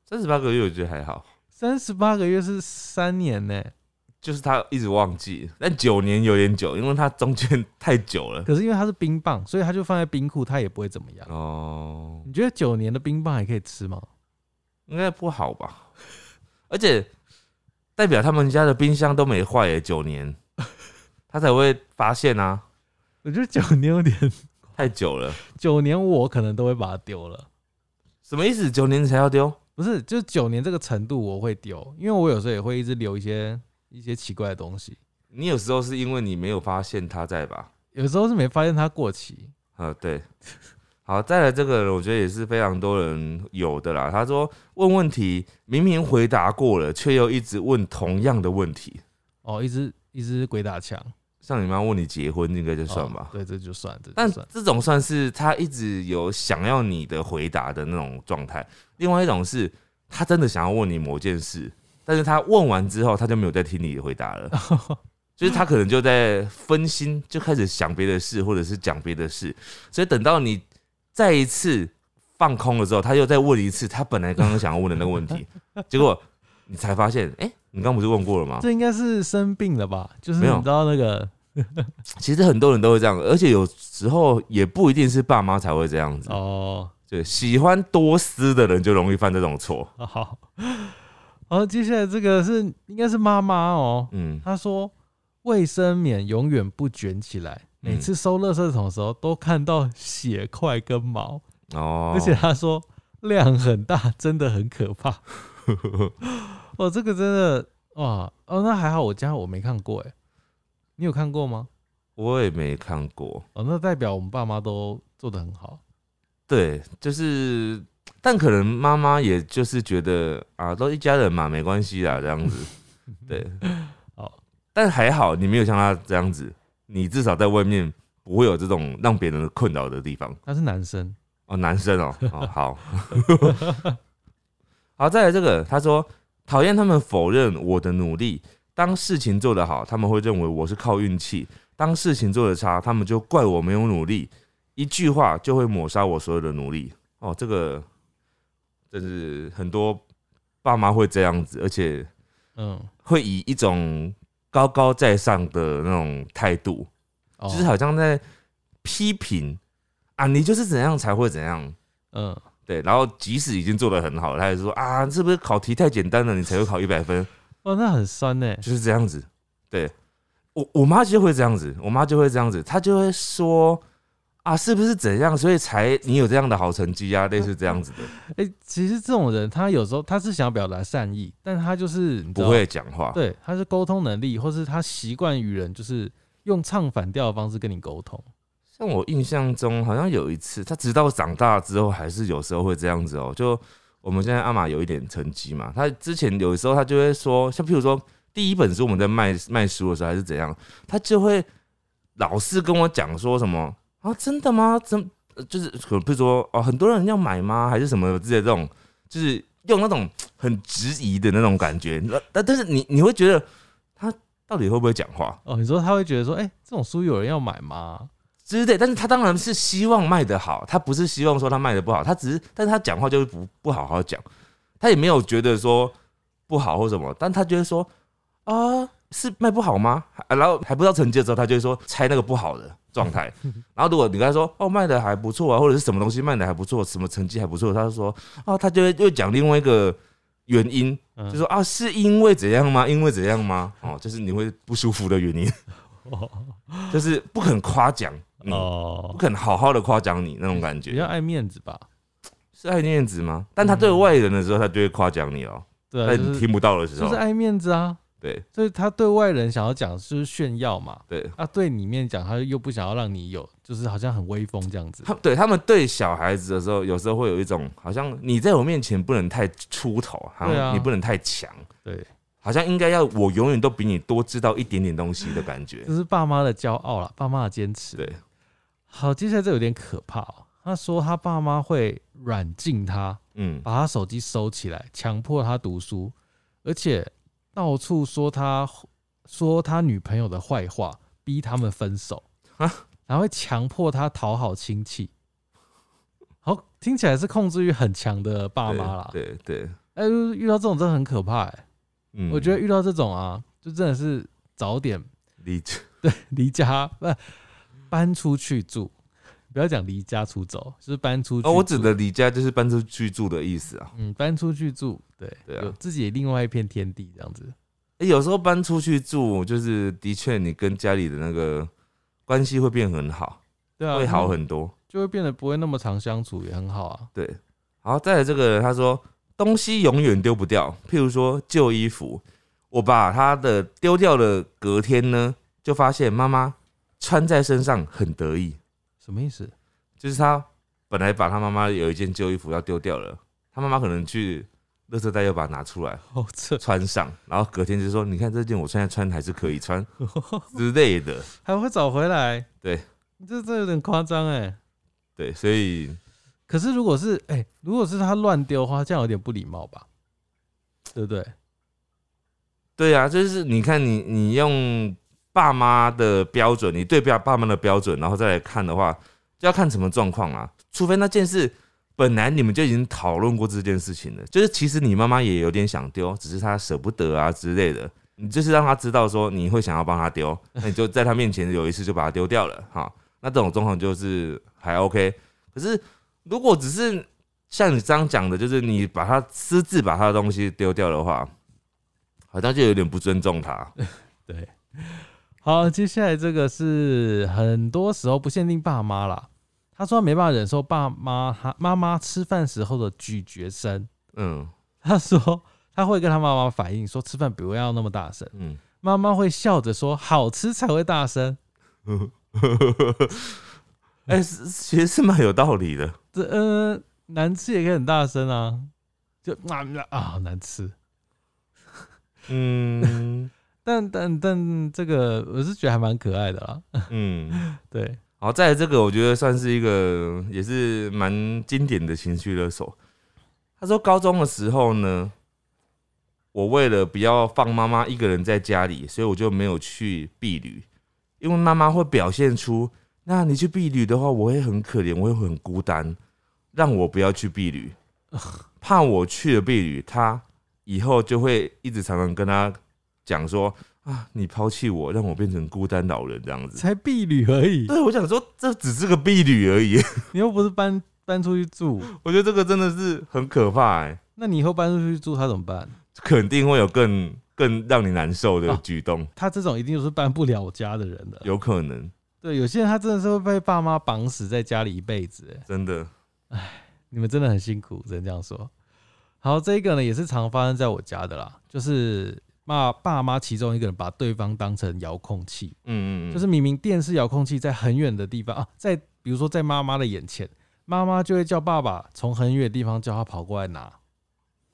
三十八个月我觉得还好，三十八个月是三年呢。就是他一直忘记，但九年有点久，因为他中间太久了。可是因为它是冰棒，所以他就放在冰库，它也不会怎么样。哦，你觉得九年的冰棒还可以吃吗？应该不好吧？而且代表他们家的冰箱都没坏耶，九年，他才会发现啊，我觉得九年有点，太久了，九年我可能都会把它丢了。什么意思？九年才要丢？不是，就是九年这个程度我会丢，因为我有时候也会一直留一些一些奇怪的东西，你有时候是因为你没有发现他在吧？有时候是没发现它过期。呃，对。好，再来这个，我觉得也是非常多人有的啦。他说问问题明明回答过了，却又一直问同样的问题。哦，一直一直鬼打墙，像你妈问你结婚，应该就算吧哦。对，这就算，这但就算。这种算是他一直有想要你的回答的那种状态。另外一种是他真的想要问你某件事，但是他问完之后，他就没有再听你的回答了。就是他可能就在分心，就开始想别的事，或者是讲别的事，所以等到你再一次放空了之后，他又再问一次他本来刚刚想要问的那个问题，结果你才发现，哎、你刚不是问过了吗？这应该是生病了吧？就是没有你知道那个 其实很多人都会这样，而且有时候也不一定是爸妈才会这样子。哦，对，喜欢多思的人就容易犯这种错。好，好，接下来这个是应该是妈妈哦，嗯，她说卫生棉永远不卷起来，每嗯次收垃圾桶的时候都看到血块跟毛，哦，而且她说量很大，真的很可怕。哦，这个真的哇哦，那还好我家我没看过哎，你有看过吗？我也没看过。哦，那代表我们爸妈都做的很好。对，就是，但可能妈妈也就是觉得啊，都一家人嘛，没关系啦，这样子。对，好，但还好你没有像他这样子，你至少在外面不会有这种让别人困扰的地方。他是男生，哦，男生哦，哦好，好，再来这个，他说讨厌他们否认我的努力，当事情做得好，他们会认为我是靠运气；当事情做得差，他们就怪我没有努力，一句话就会抹杀我所有的努力。哦，这个真是很多爸妈会这样子，而且嗯，会以一种高高在上的那种态度，哦就是好像在批评啊，你就是怎样才会怎样。嗯，对，然后即使已经做的很好了，他也说啊，是不是考题太简单了，你才会考一百分？哦，那很酸呢。就是这样子。对我，我妈就会这样子，我妈就会这样子，她就会说啊，是不是怎样，所以才你有这样的好成绩啊，类似这样子的，哎、其实这种人，他有时候他是想表达善意，但他就是不会讲话。对，他是沟通能力，或是他习惯与人就是用唱反调的方式跟你沟通。像我印象中，好像有一次，他直到长大之后，还是有时候会这样子哦、就我们现在阿玛有一点成绩嘛，他之前有时候他就会说，像譬如说第一本书我们在卖卖书的时候，还是怎样，他就会老是跟我讲说什么啊，真的吗？真呃就是可能比如说哦，很多人要买吗？还是什么之类的这种，就是用那种很质疑的那种感觉。那但但是你你会觉得他到底会不会讲话？哦，你说他会觉得说，哎、这种书有人要买吗？之类，但是他当然是希望卖得好，他不是希望说他卖得不好，他只是，但是他讲话就是不不好好讲，他也没有觉得说不好或什么，但他觉得说啊是卖不好吗？啊然后还不知道成绩的时候，他就会说猜那个不好的状态，然后如果你跟他说哦卖的还不错啊，或者是什么东西卖的还不错，什么成绩还不错，他就说哦他就会又讲另外一个原因，嗯就说啊是因为怎样吗？因为怎样吗？哦，就是你会不舒服的原因，就是不肯夸奖。嗯，不哦，肯好好的夸奖你那种感觉，比较爱面子吧？是爱面子吗？但他对外人的时候，他就会夸奖你哦。对啊，就是在你听不到的时候就是，爱面子啊。对所以他对外人想要讲就是炫耀嘛，对，啊，对里面讲他又不想要让你有，就是好像很威风这样子。他对他们对小孩子的时候，有时候会有一种好像你在我面前不能太出头，好像你不能太强，对，好像应该要我永远都比你多知道一点点东西的感觉这。是爸妈的骄傲啦，爸妈的坚持。对，好，接下来这有点可怕哦。他说他爸妈会软禁他，嗯，把他手机收起来，强迫他读书，而且到处说他说他女朋友的坏话，逼他们分手。啊？然后会强迫他讨好亲戚。好，听起来是控制欲很强的爸妈啦。对对对，哎、遇到这种真的很可怕哎、嗯，我觉得遇到这种啊，就真的是早点离 对，离家不搬出去住，不要讲离家出走，就是搬出去。哦，我指的离家就是搬出去住的意思啊。嗯，搬出去住，对，对啊有自己另外一片天地这样子。欸有时候搬出去住，就是的确你跟家里的那个关系会变很好，对啊，会好很多。就会变得不会那么常相处，也很好啊。对，好，再来这个人他说东西永远丢不掉，譬如说旧衣服，我把他的丢掉了，隔天呢就发现妈妈穿在身上很得意，什么意思？就是他本来把他妈妈有一件旧衣服要丢掉了，他妈妈可能去垃圾袋又把它拿出来好扯，穿上，然后隔天就说你看这件我现在穿还是可以穿 之类的，还会找回来？对，这这有点夸张哎。对，所以可是如果是哎、如果是他乱丢的话，这样有点不礼貌吧？对不对？对啊，就是你看你你用爸妈的标准，你对标爸妈的标准，然后再来看的话，就要看什么状况啦。除非那件事本来你们就已经讨论过这件事情了，就是其实你妈妈也有点想丢，只是她舍不得啊之类的。你就是让她知道说你会想要帮她丢，那你就在她面前有一次就把它丢掉了哈。那这种状况就是还 OK。可是如果只是像你这样讲的，就是你把她私自把他的东西丢掉的话，好像就有点不尊重他。对。好，接下来这个是很多时候不限定爸妈啦。他说他没办法忍受爸妈他妈妈吃饭时候的咀嚼声。嗯他说他会跟他妈妈反映说吃饭不要那么大声，嗯，妈妈会笑着说好吃才会大声。哎、是其实是蛮有道理的。这呃难吃也可以很大声啊，就啊啊好难吃。嗯 但但但这个我是觉得还蛮可爱的啦。嗯，对，好，再来这个，我觉得算是一个也是蛮经典的情绪勒索。他说高中的时候呢，我为了不要放妈妈一个人在家里，所以我就没有去避旅，因为妈妈会表现出，那你去避旅的话，我会很可怜，我会很孤单，让我不要去避旅，怕我去了避旅，他以后就会一直常常跟他讲说啊，你抛弃我，让我变成孤单老人这样子。才婢女而已，对，我想说这只是个婢女而已，你又不是搬搬出去住，我觉得这个真的是很可怕哎、那你以后搬出去住他怎么办？肯定会有更更让你难受的啊举动，他这种一定就是搬不了家的人的。有可能对，有些人他真的是会被爸妈绑死在家里一辈子。哎真的，你们真的很辛苦，只能这样说。好，这个呢也是常发生在我家的啦，就是爸爸妈其中一个人把对方当成遥控器，嗯嗯嗯，就是明明电视遥控器在很远的地方啊，在比如说在妈妈的眼前，妈妈就会叫爸爸从很远的地方叫他跑过来拿。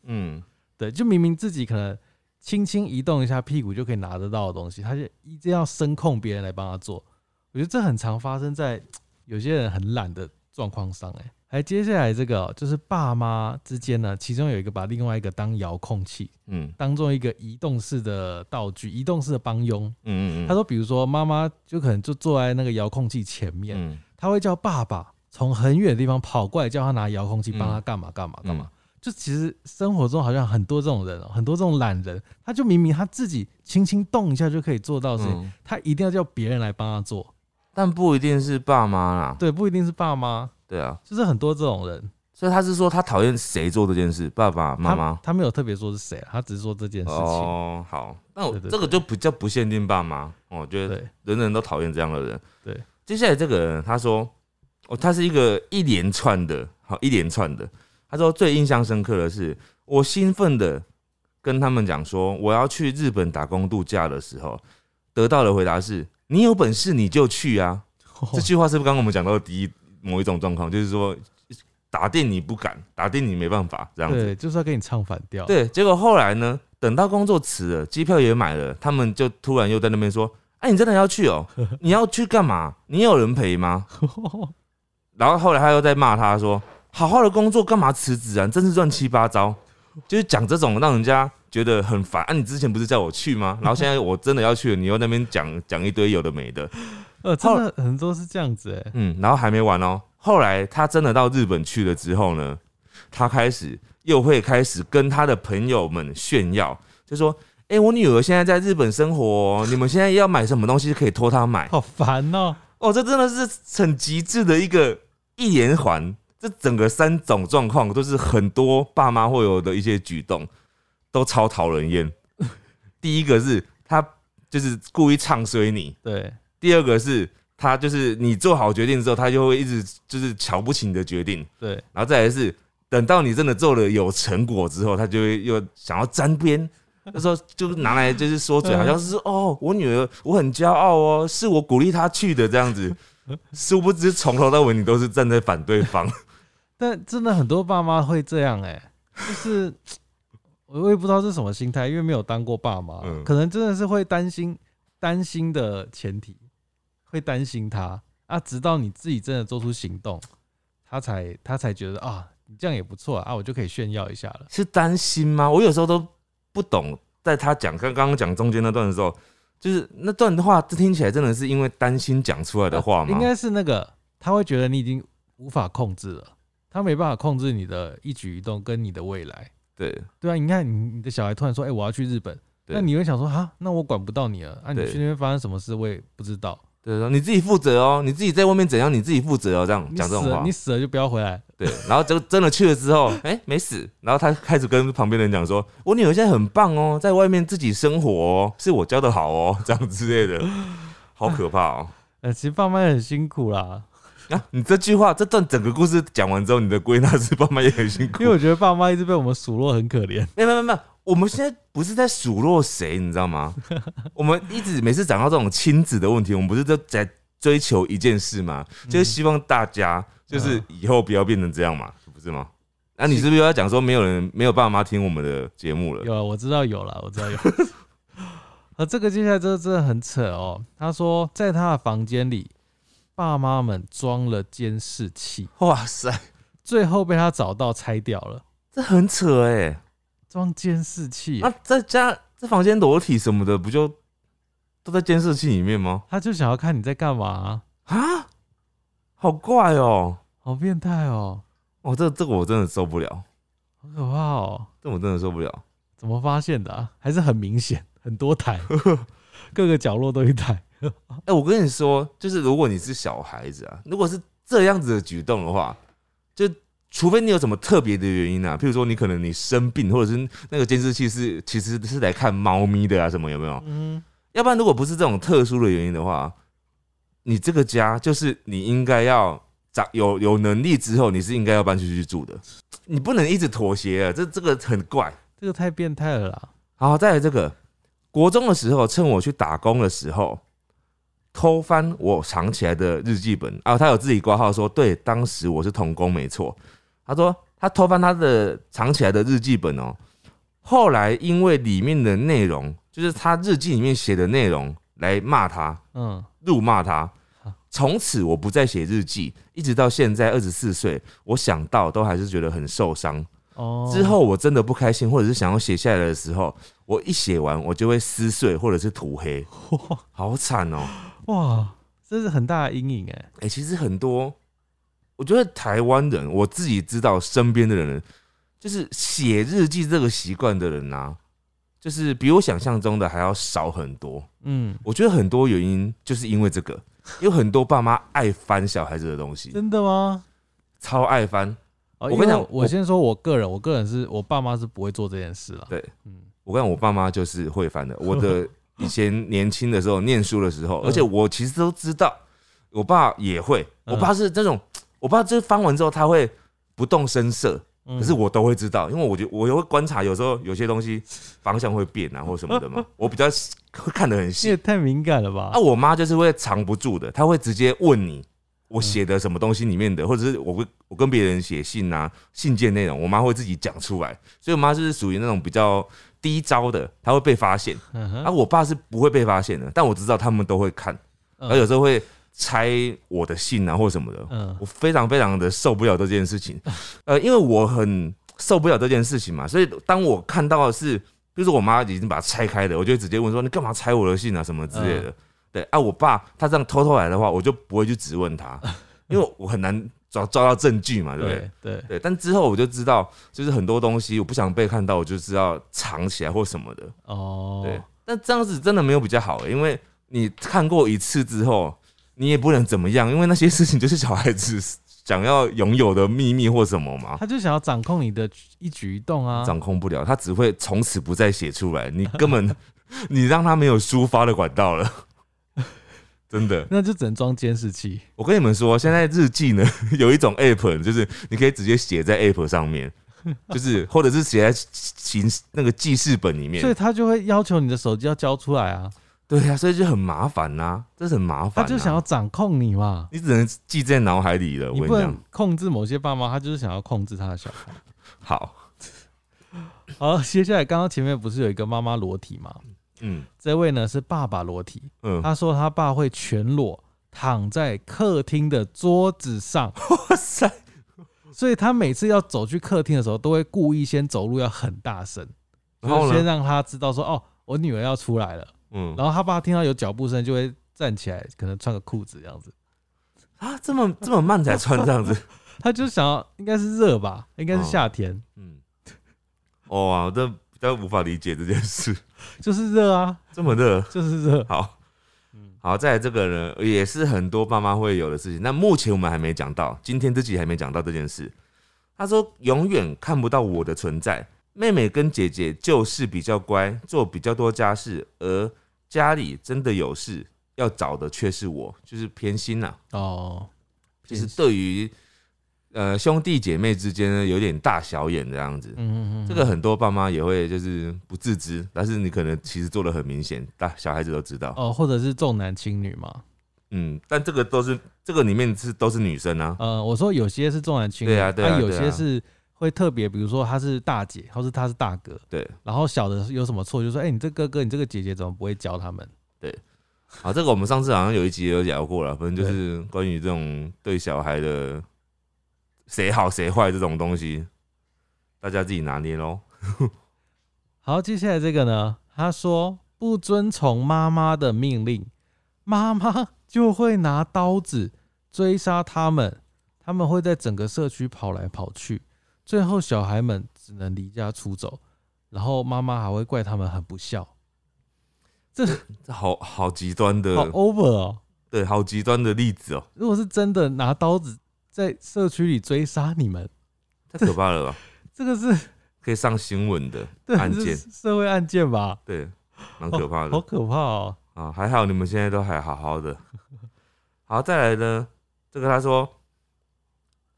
嗯对，就明明自己可能轻轻移动一下屁股就可以拿得到的东西，他就一定要声控别人来帮他做。我觉得这很常发生在 有些人很懒的状况上、欸。哎，还接下来这个哦、就是爸妈之间呢，其中有一个把另外一个当遥控器，嗯。当做一个移动式的道具、移动式的帮佣。嗯嗯，他说，比如说妈妈就可能就坐在那个遥控器前面，嗯。他会叫爸爸从很远的地方跑过来，叫他拿遥控器帮他干嘛干嘛干嘛。嗯。就其实生活中好像很多这种人哦、很多这种懒人，他就明明他自己轻轻动一下就可以做到的事情，嗯，他一定要叫别人来帮他做。但不一定是爸妈啦，对，不一定是爸妈，对啊，就是很多这种人。所以他是说他讨厌谁做这件事，爸爸妈妈他。没有特别说是谁啊，他只是说这件事情。哦，好，那我这个就比较不限定爸妈，哦我觉得人人都讨厌这样的人。对，接下来这个人他说，哦，他是一个一连串的，好一连串的。他说最印象深刻的是，我兴奋的跟他们讲说我要去日本打工度假的时候，得到的回答是：你有本事你就去啊。这句话是不是刚刚我们讲到的第一某一种状况，就是说打定你不敢，打定你没办法这样子。对，就是要跟你唱反调。对，结果后来呢，等到工作辞了，机票也买了，他们就突然又在那边说：“哎、你真的要去哦？你要去干嘛？你有人陪吗？” 然后后来他又在骂他说：“好好的工作干嘛辞职啊？真是乱七八糟。”就是讲这种让人家觉得很烦啊！你之前不是叫我去吗？然后现在我真的要去了，你又在那边讲讲一堆有的没的，呃，真的很多是这样子哎、嗯，然后还没完哦。后来他真的到日本去了之后呢，他开始又会开始跟他的朋友们炫耀，就说：“哎、我女儿现在在日本生活、哦，你们现在要买什么东西可以托她买。好烦哦、”哦，这真的是很极致的一个一连环，这整个三种状况都是很多爸妈会有的一些举动，都超讨人厌。第一个是他就是故意唱衰你，对，第二个是他就是你做好决定之后，他就会一直就是瞧不起你的决定，对，然后再来是等到你真的做了有成果之后，他就会又想要沾边。那时候就拿来就是说嘴，好像是说哦，我女儿我很骄傲哦，是我鼓励她去的这样子。殊不知从头到尾你都是站在反对方。但真的很多爸妈会这样哎、就是 我也不知道是什么心态，因为没有当过爸妈，嗯可能真的是会担心担心的前提，会担心他啊，直到你自己真的做出行动，他才他才觉得啊，你这样也不错啊，啊我就可以炫耀一下了。是担心吗？我有时候都不懂，在他讲刚刚刚讲中间那段的时候，就是那段的话，这听起来真的是因为担心讲出来的话吗？应该是那个他会觉得你已经无法控制了，他没办法控制你的一举一动跟你的未来。对对啊，你看你你的小孩突然说：“哎、我要去日本。”那你会想说：“哈，那我管不到你了。啊，你去那边发生什么事我也不知道。对，说你自己负责哦，你自己在外面怎样，你自己负责哦，这样你讲这种话你，死了就不要回来。对，然后就真的去了之后，哎、没死，然后他开始跟旁边的人讲说，我女儿现在很棒哦，在外面自己生活哦，是我教的好哦，这样之类的，好可怕哦。呃，其实爸妈也很辛苦啦，啊，你这句话，这段整个故事讲完之后，你的归纳是爸妈也很辛苦因为。我觉得爸妈一直被我们数落很可怜。没有没有没有，我们现在不是在数落谁，你知道吗？我们一直每次讲到这种亲子的问题，我们不是都在追求一件事吗？就是希望大家就是以后不要变成这样嘛，不是吗？那、你是不是又要讲说没有人没有爸妈听我们的节目了？有啊，我知道有了，我知道有。啊，这个接下来这个真的很扯哦。他说，在他的房间里，爸妈们装了监视器，哇塞，最后被他找到拆掉了。这很扯哎、装监视器，那在家这房间裸体什么的，不就都在监视器里面吗？他就想要看你在干嘛、啊，好怪哦、好变态哦，哦，这这个我真的受不了，好可怕哦。这我真的受不了。怎么发现的、啊？还是很明显，很多台，各个角落都一台。哎、我跟你说，就是如果你是小孩子啊，如果是这样子的举动的话，就除非你有什么特别的原因啊，譬如说你可能你生病，或者是那个监视器是其实是来看猫咪的啊，什么有没有？嗯，要不然如果不是这种特殊的原因的话，你这个家就是你应该要长有有能力之后，你是应该要搬出去住的，你不能一直妥协啊，这这个很怪。这个太变态了啦。好，再来这个，国中的时候，趁我去打工的时候，偷翻我藏起来的日记本啊，他有自己挂号说，对，当时我是童工，没错。他说他偷翻他的藏起来的日记本哦，后来因为里面的内容，就是他日记里面写的内容来骂他，嗯，辱骂他。从此我不再写日记，一直到现在二十四岁，我想到都还是觉得很受伤。哦，之后我真的不开心，或者是想要写下来的时候，我一写完我就会撕碎或者是涂黑，哇。好惨哦、哇，这是很大的阴影哎，哎、其实很多，我觉得台湾人，我自己知道身边的人，就是写日记这个习惯的人啊，就是比我想象中的还要少很多。嗯，我觉得很多原因就是因为这个，有很多爸妈爱翻小孩子的东西，真的吗？超爱翻。哦，我跟你讲我我先说我个人，我个人是我爸妈是不会做这件事了。对，嗯，我跟我爸妈就是会翻的。我的 以前年轻的时候念书的时候，嗯而且我其实都知道，我爸也会。嗯我爸是这种，我爸就是翻完之后他会不动声色，嗯可是我都会知道，因为我觉得我也会观察，有时候有些东西方向会变啊或什么的嘛，我比较会看得很你细也。太敏感了吧啊，？我妈就是会藏不住的，她会直接问你我写的什么东西里面的，或者是我会我跟别人写信啊，信件内容，我妈会自己讲出来。所以我妈就是属于那种比较低招的，她会被发现。啊，我爸是不会被发现的，但我知道他们都会看，嗯而有时候会拆我的信啊或什么的。嗯我非常非常的受不了这件事情，呃，因为我很受不了这件事情嘛，所以当我看到的是，就是我妈已经把它拆开了，我就直接问说：“你干嘛拆我的信啊？什么之类的。对啊，我爸他这样偷偷来的话，我就不会去质问他，因为我很难抓抓到证据嘛，对不对？对对，对，但之后我就知道，就是很多东西我不想被看到，我就知道藏起来或什么的。哦，对，但这样子真的没有比较好、欸，因为你看过一次之后，你也不能怎么样，因为那些事情就是小孩子想要拥有的秘密或什么嘛，他就想要掌控你的一举一动啊。掌控不了，他只会从此不再写出来，你根本 你让他没有抒发的管道了。真的，那就只能装监视器。我跟你们说，现在日记呢 有一种 app，就是你可以直接写在 app 上面，就是或者是写在行那个记事本里面所以。他就会要求你的手机要交出来啊，对呀、所以就很麻烦呐、这是很麻烦、啊。他就想要掌控你嘛。你只能记在脑海里了。我跟你讲控制某些爸妈，他就是想要控制他的小孩。好，好，接下来刚刚前面不是有一个妈妈裸体吗？嗯这位呢是爸爸裸体，嗯，他说他爸会全裸躺在客厅的桌子上，哇塞，所以他每次要走去客厅的时候，都会故意先走路要很大声，然后先让他知道说哦，我女儿要出来了。嗯。然后他爸听到有脚步声就会站起来，可能穿个裤子这样子。啊，这么这么慢才穿这样子，他就想要应该是热吧，应该是哦夏天，嗯，哦，我这比较无法理解这件事，就是热啊，这么热，就是热。好。嗯，好，在这个呢，也是很多爸妈会有的事情。那目前我们还没讲到，今天自己还没讲到这件事。他说永远看不到我的存在，妹妹跟姐姐就是比较乖，做比较多家事，而家里真的有事要找的却是我，就是偏心呐、哦，就是对于呃兄弟姐妹之间呢有点大小眼这样子。嗯嗯嗯，这个很多爸妈也会就是不自知，但是你可能其实做的很明显，大小孩子都知道。哦，或者是重男轻女嘛。嗯，但这个都是这个里面是都是女生啊。呃，我说有些是重男轻女，对啊对啊啊些是会特别，比如说他是大姐，或是他是大哥，对，然后小的有什么错，就说，哎、你这哥哥，你这个姐姐怎么不会教他们？对好，这个我们上次好像有一集有聊过了，反正就是关于这种对小孩的谁好谁坏这种东西，大家自己拿捏喽。好，接下来这个呢，他说不遵从妈妈的命令，妈妈就会拿刀子追杀他们，他们会在整个社区跑来跑去，最后小孩们只能离家出走，然后妈妈还会怪他们很不孝，这这好好极端的，好 over 哦。对，好极端的例子哦、如果是真的拿刀子在社区里追杀你们，太可怕了吧？这个是可以上新闻的案件，社会案件吧？对，蛮可怕的好可怕哦。啊。还好你们现在都还好好的。好，再来呢，这个他说，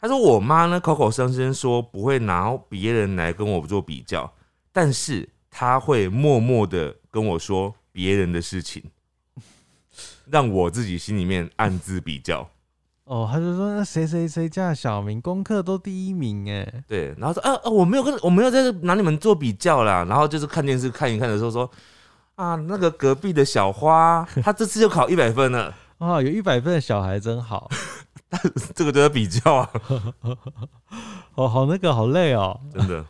他说我妈呢口口声声说不会拿别人来跟我做比较，但是他会默默的跟我说别人的事情，让我自己心里面暗自比较。哦，他就说那谁谁谁家的小明功课都第一名哎，对，然后说啊啊，我没有跟我没有在这拿你们做比较啦。然后就是看电视看一看的时候说啊，那个隔壁的小花，她这次就考一百分了，啊，有一百分的小孩真好，这个就在比较啊，哦，好那个好累哦。真的。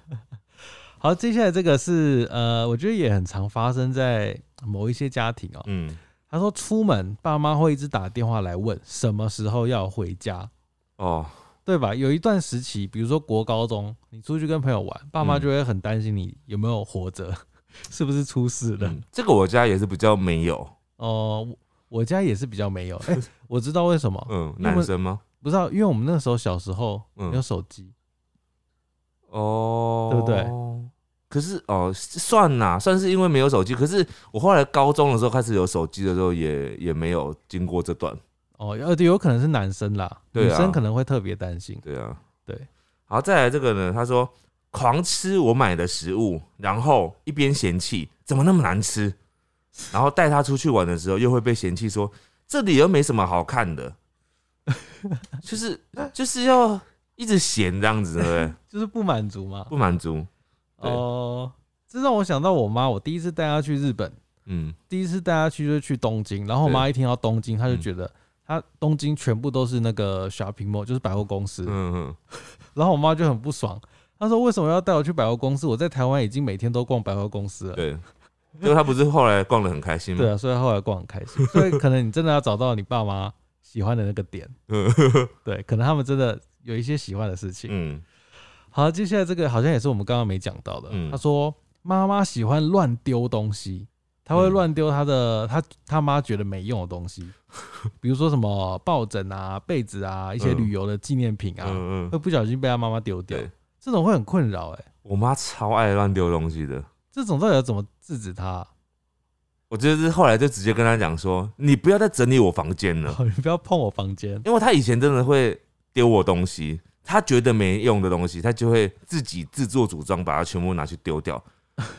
好，接下来这个是呃，我觉得也很常发生在某一些家庭哦。嗯，他说出门爸妈会一直打电话来问什么时候要回家，哦，对吧？有一段时期，比如说国高中，你出去跟朋友玩，爸妈嗯就会很担心你有没有活着，是不是出事了。嗯，这个我家也是比较没有，哦、我我家也是比较没有。哎、我知道为什么，嗯，男生吗？不知道，因为我们那时候小时候嗯没有手机，哦，对不对？可是哦，算啦，算是因为没有手机。可是我后来高中的时候开始有手机的时候也，也没有经过这段。哦，呃，有可能是男生啦，女生可能会特别担心。对啊，对。好，再来这个呢，他说狂吃我买的食物，然后一边嫌弃怎么那么难吃，然后带他出去玩的时候又会被嫌弃说这里又没什么好看的，就是就是要一直嫌这样子，对不对？就是不满足嘛。不满足，对哦、这让我想到我妈，我第一次带她去日本，嗯第一次带她去就是去东京，然后我妈一听到东京，她就嗯觉得她东京全部都是那个 shopping mall，就是百货公司，嗯嗯，然后我妈就很不爽，她说为什么要带我去百货公司？我在台湾已经每天都逛百货公司了。对。结果他不是后来逛的很开心吗？对啊，所以后来逛很开心。所以可能你真的要找到你爸妈喜欢的那个点，嗯 对，可能他们真的有一些喜欢的事情。嗯好，接下来这个好像也是我们刚刚没讲到的。嗯他说妈妈喜欢乱丢东西，他会嗯乱丢他的他他妈觉得没用的东西，比如说什么抱枕啊、被子啊、一些嗯旅游的纪念品啊，嗯嗯，会不小心被他妈妈丢掉对，这种会很困扰哎。我妈超爱乱丢东西的。这种到底要怎么制止他啊、我就是后来就直接跟他讲说，你不要再整理我房间了，你不要碰我房间。因为他以前真的会丢我东西，他觉得没用的东西，他就会自己自作主张把它全部拿去丢掉。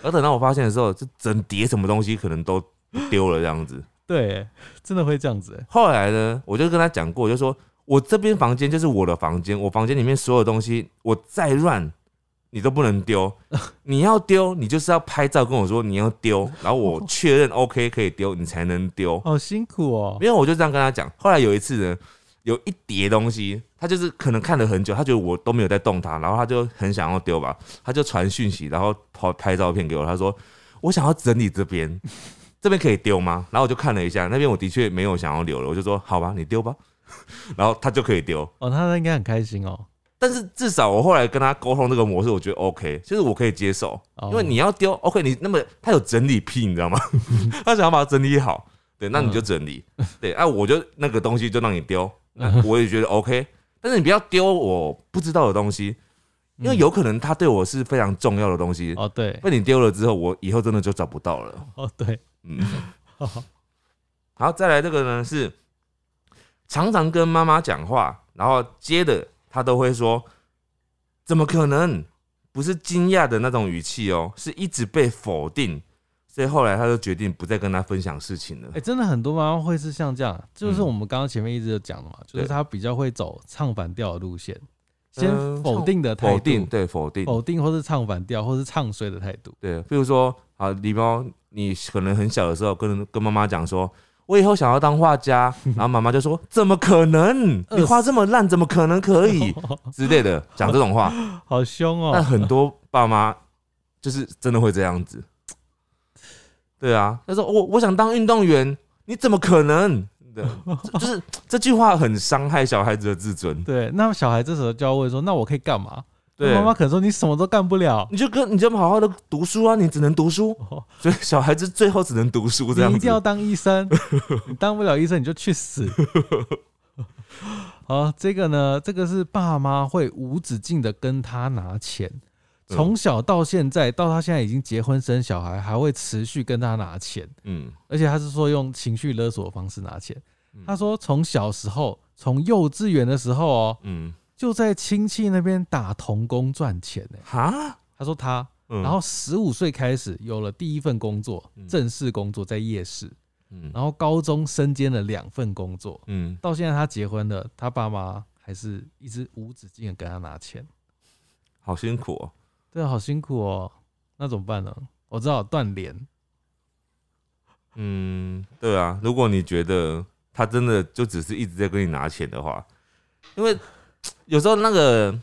而等到我发现的时候，就整叠什么东西可能都丢了这样子。对，真的会这样子哎。后来呢，我就跟他讲过，我就说我这边房间就是我的房间，我房间里面所有东西，我再乱。你都不能丢，你要丢，你就是要拍照跟我说你要丢，然后我确认 OK 可以丢，你才能丢。好辛苦哦。因为我就这样跟他讲。后来有一次呢，有一叠东西，他就是可能看了很久，他觉得我都没有在动它，然后他就很想要丢吧，他就传讯息，然后拍拍照片给我，他说我想要整理这边，这边可以丢吗？然后我就看了一下，那边我的确没有想要留了，我就说好吧，你丢吧，然后他就可以丢。哦，他应该很开心哦。但是至少我后来跟他沟通这个模式，我觉得 OK，就是我可以接受，哦。因为你要丢 OK，你那么他有整理癖，你知道吗？他想要把它整理好，对，那你就整理，对，啊，我就那个东西就让你丢，那我也觉得 OK，但是你不要丢我不知道的东西，因为有可能他对我是非常重要的东西，哦，对，被你丢了之后，我以后真的就找不到了，哦，对，嗯。好，再来这个呢是常常跟妈妈讲话，然后接的他都会说：“怎么可能？”不是惊讶的那种语气哦，是一直被否定。所以后来他就决定不再跟他分享事情了哎、。真的很多妈妈会是像这样，就是嗯我们刚刚前面一直有讲的嘛，就是他比较会走唱反调的路线，先嗯否定的态度，否定，对，否定，否定或是唱反调，或是唱衰的态度。对。比如说，啊，狸猫，你可能很小的时候跟跟妈妈讲说，我以后想要当画家，然后妈妈就说，怎么可能？你画这么烂，怎么可能可以？之类的，讲这种话。好凶但哦！很多爸妈就是真的会这样子。对啊，他说我我想当运动员，你怎么可能？对，就是这句话很伤害小孩子的自尊。对，那小孩这时候就要问说：“那我可以干嘛？”对，妈妈可能说：“你什么都干不了，你就跟你就好好的读书啊，你只能读书，哦。所以小孩子最后只能读书这样子。你一定。要当医生，你当不了医生你就去死。”好，这个呢，这个是爸妈会无止境的跟他拿钱，嗯。从小到现在，到他现在已经结婚生小孩，还会持续跟他拿钱，嗯。而且他是说用情绪勒索的方式拿钱。嗯。他说从小时候，从幼稚园的时候哦，嗯，就在亲戚那边打童工赚钱呢。哈，他说他，嗯。然后十五岁开始有了第一份工作，嗯。正式工作在夜市，嗯。然后高中身兼了两份工作，嗯，到现在他结婚了，他爸妈还是一直无止境的跟他拿钱，好辛苦哦。对啊，好辛苦哦，那怎么办呢？我知道断联，嗯，对啊，如果你觉得他真的就只是一直在跟你拿钱的话，因为有时候那个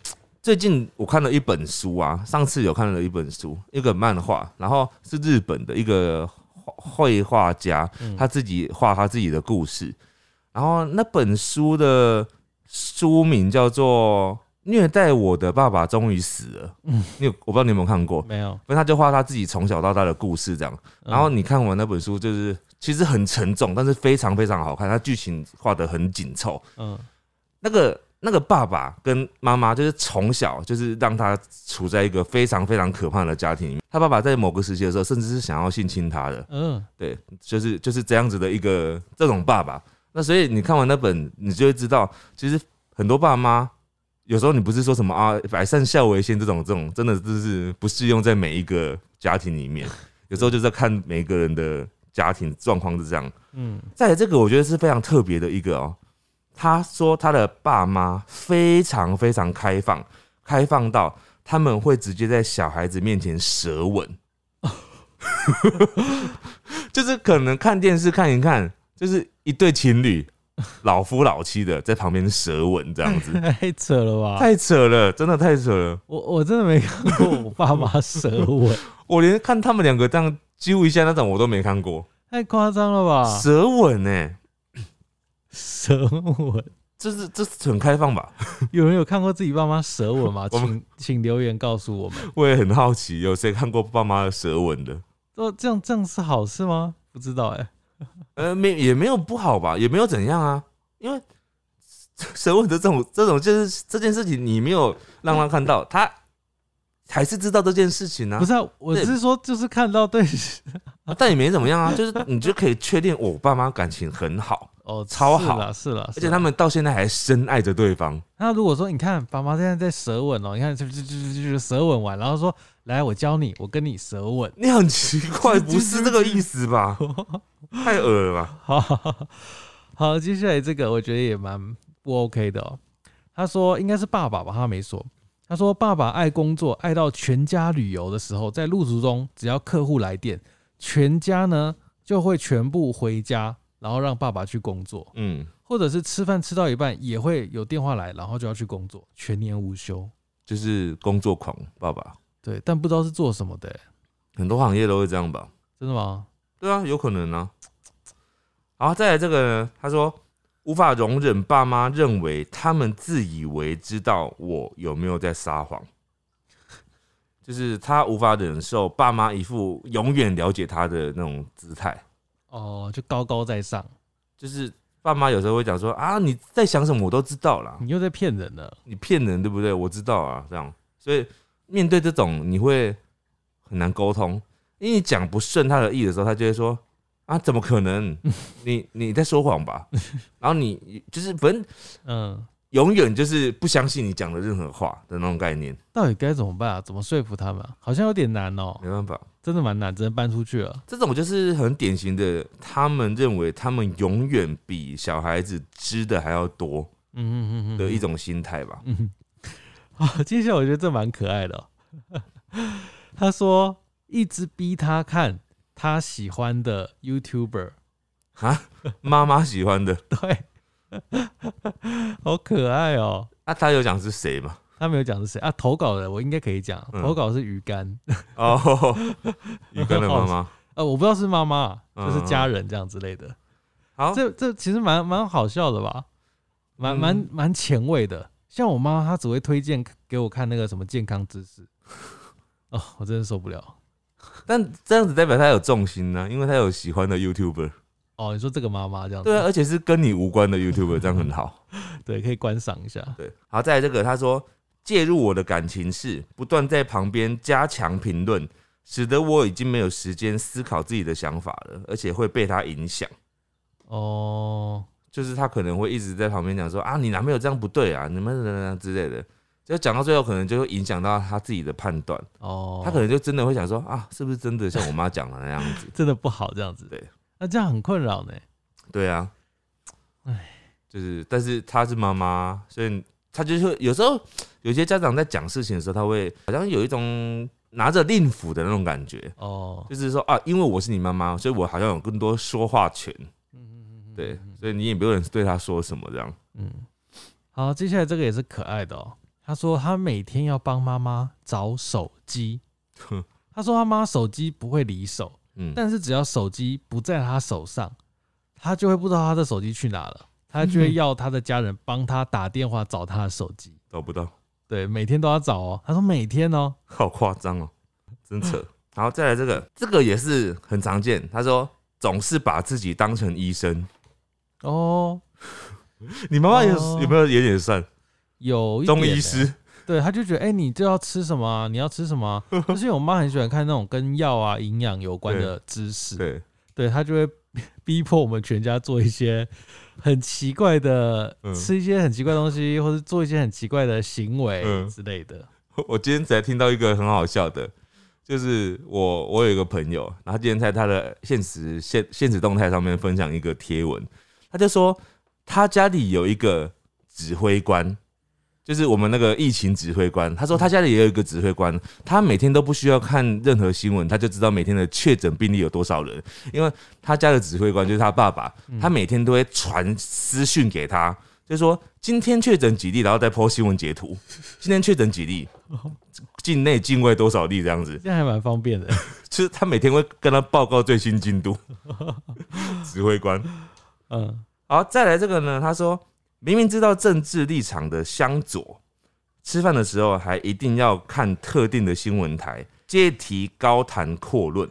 最近我看了一本书啊，上次有看了一本书，一个漫画，然后是日本的一个画绘画家，嗯。他自己画他自己的故事，然后那本书的书名叫做《虐待我的爸爸终于死了》，嗯。你有我不知道你有没有看过，没有，反正他就画他自己从小到大的故事这样。然后嗯。你看完那本书，就是其实很沉重，但是非常非常好看，它剧情画的很紧凑。嗯那个那个爸爸跟妈妈就是从小就是让他处在一个非常非常可怕的家庭里面。他爸爸在某个时期的时候，甚至是想要性侵他的，嗯对，就是就是这样子的一个这种爸爸。那所以你看完那本，你就会知道，其实很多爸妈。有时候你不是说什么啊，百善孝为先这种这种，真的就是不适用在每一个家庭里面。有时候就是要看每个人的家庭状况是这样。嗯再来这个，我觉得是非常特别的一个哦。他说他的爸妈非常非常开放，开放到他们会直接在小孩子面前舌吻，就是可能看电视看一看，就是一对情侣，老夫老妻的在旁边舌吻这样子，太扯了吧！太扯了，真的太扯了。我我真的没看过我爸妈舌吻，我连看他们两个这样揪一下那种我都没看过，太夸张了吧？舌吻呢、舌吻，这是这是很开放吧？有人有看过自己爸妈舌吻吗？我们请请留言告诉我们。我也很好奇，有谁看过爸妈的舌吻的？哦，这样这样是好事吗？不知道哎、呃，没也没有不好吧，也没有怎样啊，因为舌吻的这种这种就是这件事情，你没有让他看到，他还是知道这件事情啊。不是啊，我对是说就是看到对啊但也没怎么样啊，就是你就可以确定我爸妈感情很好，哦，超好是了，而且他们到现在还深爱着对方。那如果说你看爸妈现在在舌吻哦，你看就就就就就舌吻完，然后说来我教你，我跟你舌吻，你很奇怪，不是这个意思吧？太恶了好好，接下来这个我觉得也蛮不 OK 的哦。他说应该是爸爸吧，他没说。他说爸爸爱工作，爱到全家旅游的时候，在路途中只要客户来电，全家呢就会全部回家，然后让爸爸去工作，嗯，或者是吃饭吃到一半也会有电话来，然后就要去工作，全年无休。就是工作狂爸爸，对，但不知道是做什么的欸、很多行业都会这样吧？真的吗？对啊，有可能啊。然后再来这个呢，他说无法容忍爸妈认为他们自以为知道我有没有在撒谎，就是他无法忍受爸妈一副永远了解他的那种姿态，哦，就高高在上，就是爸妈有时候会讲说啊你在想什么我都知道啦，你又在骗人了。你骗人对不对？我知道啊，这样，所以面对这种你会很难沟通，因为你讲不顺他的意的时候，他就会说啊，怎么可能？你 你在说谎吧？然后你就是反正嗯，永远就是不相信你讲的任何话的那种概念，到底该怎么办啊？怎么说服他们啊、好像有点难哦、没办法，真的蛮难，只能搬出去了。这种就是很典型的，他们认为他们永远比小孩子知的还要多嗯嗯嗯嗯，的一种心态吧。嗯，好，接下来我觉得这蛮可爱的哦、他说一直逼他看他喜欢的 YouTuber，啊，妈妈喜欢的，对，好可爱哦、啊、他有讲是谁吗？他没有讲是谁啊？投稿的我应该可以讲，嗯投稿是鱼竿，哦，鱼竿的妈妈。呃，我不知道是妈妈，就是嗯家人这样之类的。好，这这其实蛮蛮好笑的吧，蛮嗯蛮蛮前卫的。像我妈，她只会推荐给我看那个什么健康知识，哦，我真的受不了。但这样子代表他有重心呢、因为他有喜欢的 YouTuber。哦，你说这个妈妈这样子，对啊，而且是跟你无关的 YouTuber，这样很好。对，可以观赏一下。对，好，再来这个，他说介入我的感情事，不断在旁边加强评论，使得我已经没有时间思考自己的想法了，而且会被他影响。哦，就是他可能会一直在旁边讲说啊，你男朋友这样不对啊，你们之类的。就讲到最后，可能就会影响到他自己的判断，哦，他可能就真的会想说啊，是不是真的像我妈讲的那样子？真的不好这样子。对，那这样很困扰呢。对啊，唉，就是，但是她是妈妈，所以她就是会有时候有些家长在讲事情的时候，他会好像有一种拿着令符的那种感觉，哦，就是说啊，因为我是你妈妈，所以我好像有更多说话权，嗯对，所以你也不用对她说什么这样。嗯，好，接下来这个也是可爱的哦。他说他每天要帮妈妈找手机。哼，他说他妈手机不会离手，嗯，但是只要手机不在他手上，他就会不知道他的手机去哪了，他就会要他的家人帮他打电话找他的手机。找不到，对，每天都要找哦。他说每天哦，好夸张哦，真扯。然后再来这个，这个也是很常见。他说总是把自己当成医生，哦，你妈妈有哦。有没有有点算？有中医师？对，他就觉得，哎、你这要吃什么啊？你要吃什么啊、就是因为我妈很喜欢看那种跟药啊、营养有关的知识，对，对她就会逼迫我们全家做一些很奇怪的，嗯吃一些很奇怪的东西，或者做一些很奇怪的行为嗯之类的。我今天才听到一个很好笑的，就是我我有一个朋友，然后他今天在他的现实现现实动态上面分享一个贴文，他就说他家里有一个指挥官，就是我们那个疫情指挥官。他说他家里也有一个指挥官，他每天都不需要看任何新闻，他就知道每天的确诊病例有多少人，因为他家的指挥官就是他爸爸，他每天都会传私讯给他。就说今天确诊几例，然后再 po 新闻截图。今天确诊几例，境内境外多少例这样子，这样还蛮方便的。就是他每天会跟他报告最新进度。指挥官，嗯，好，再来这个呢？他说明明知道政治立场的相左，吃饭的时候还一定要看特定的新闻台，借题高谈阔论。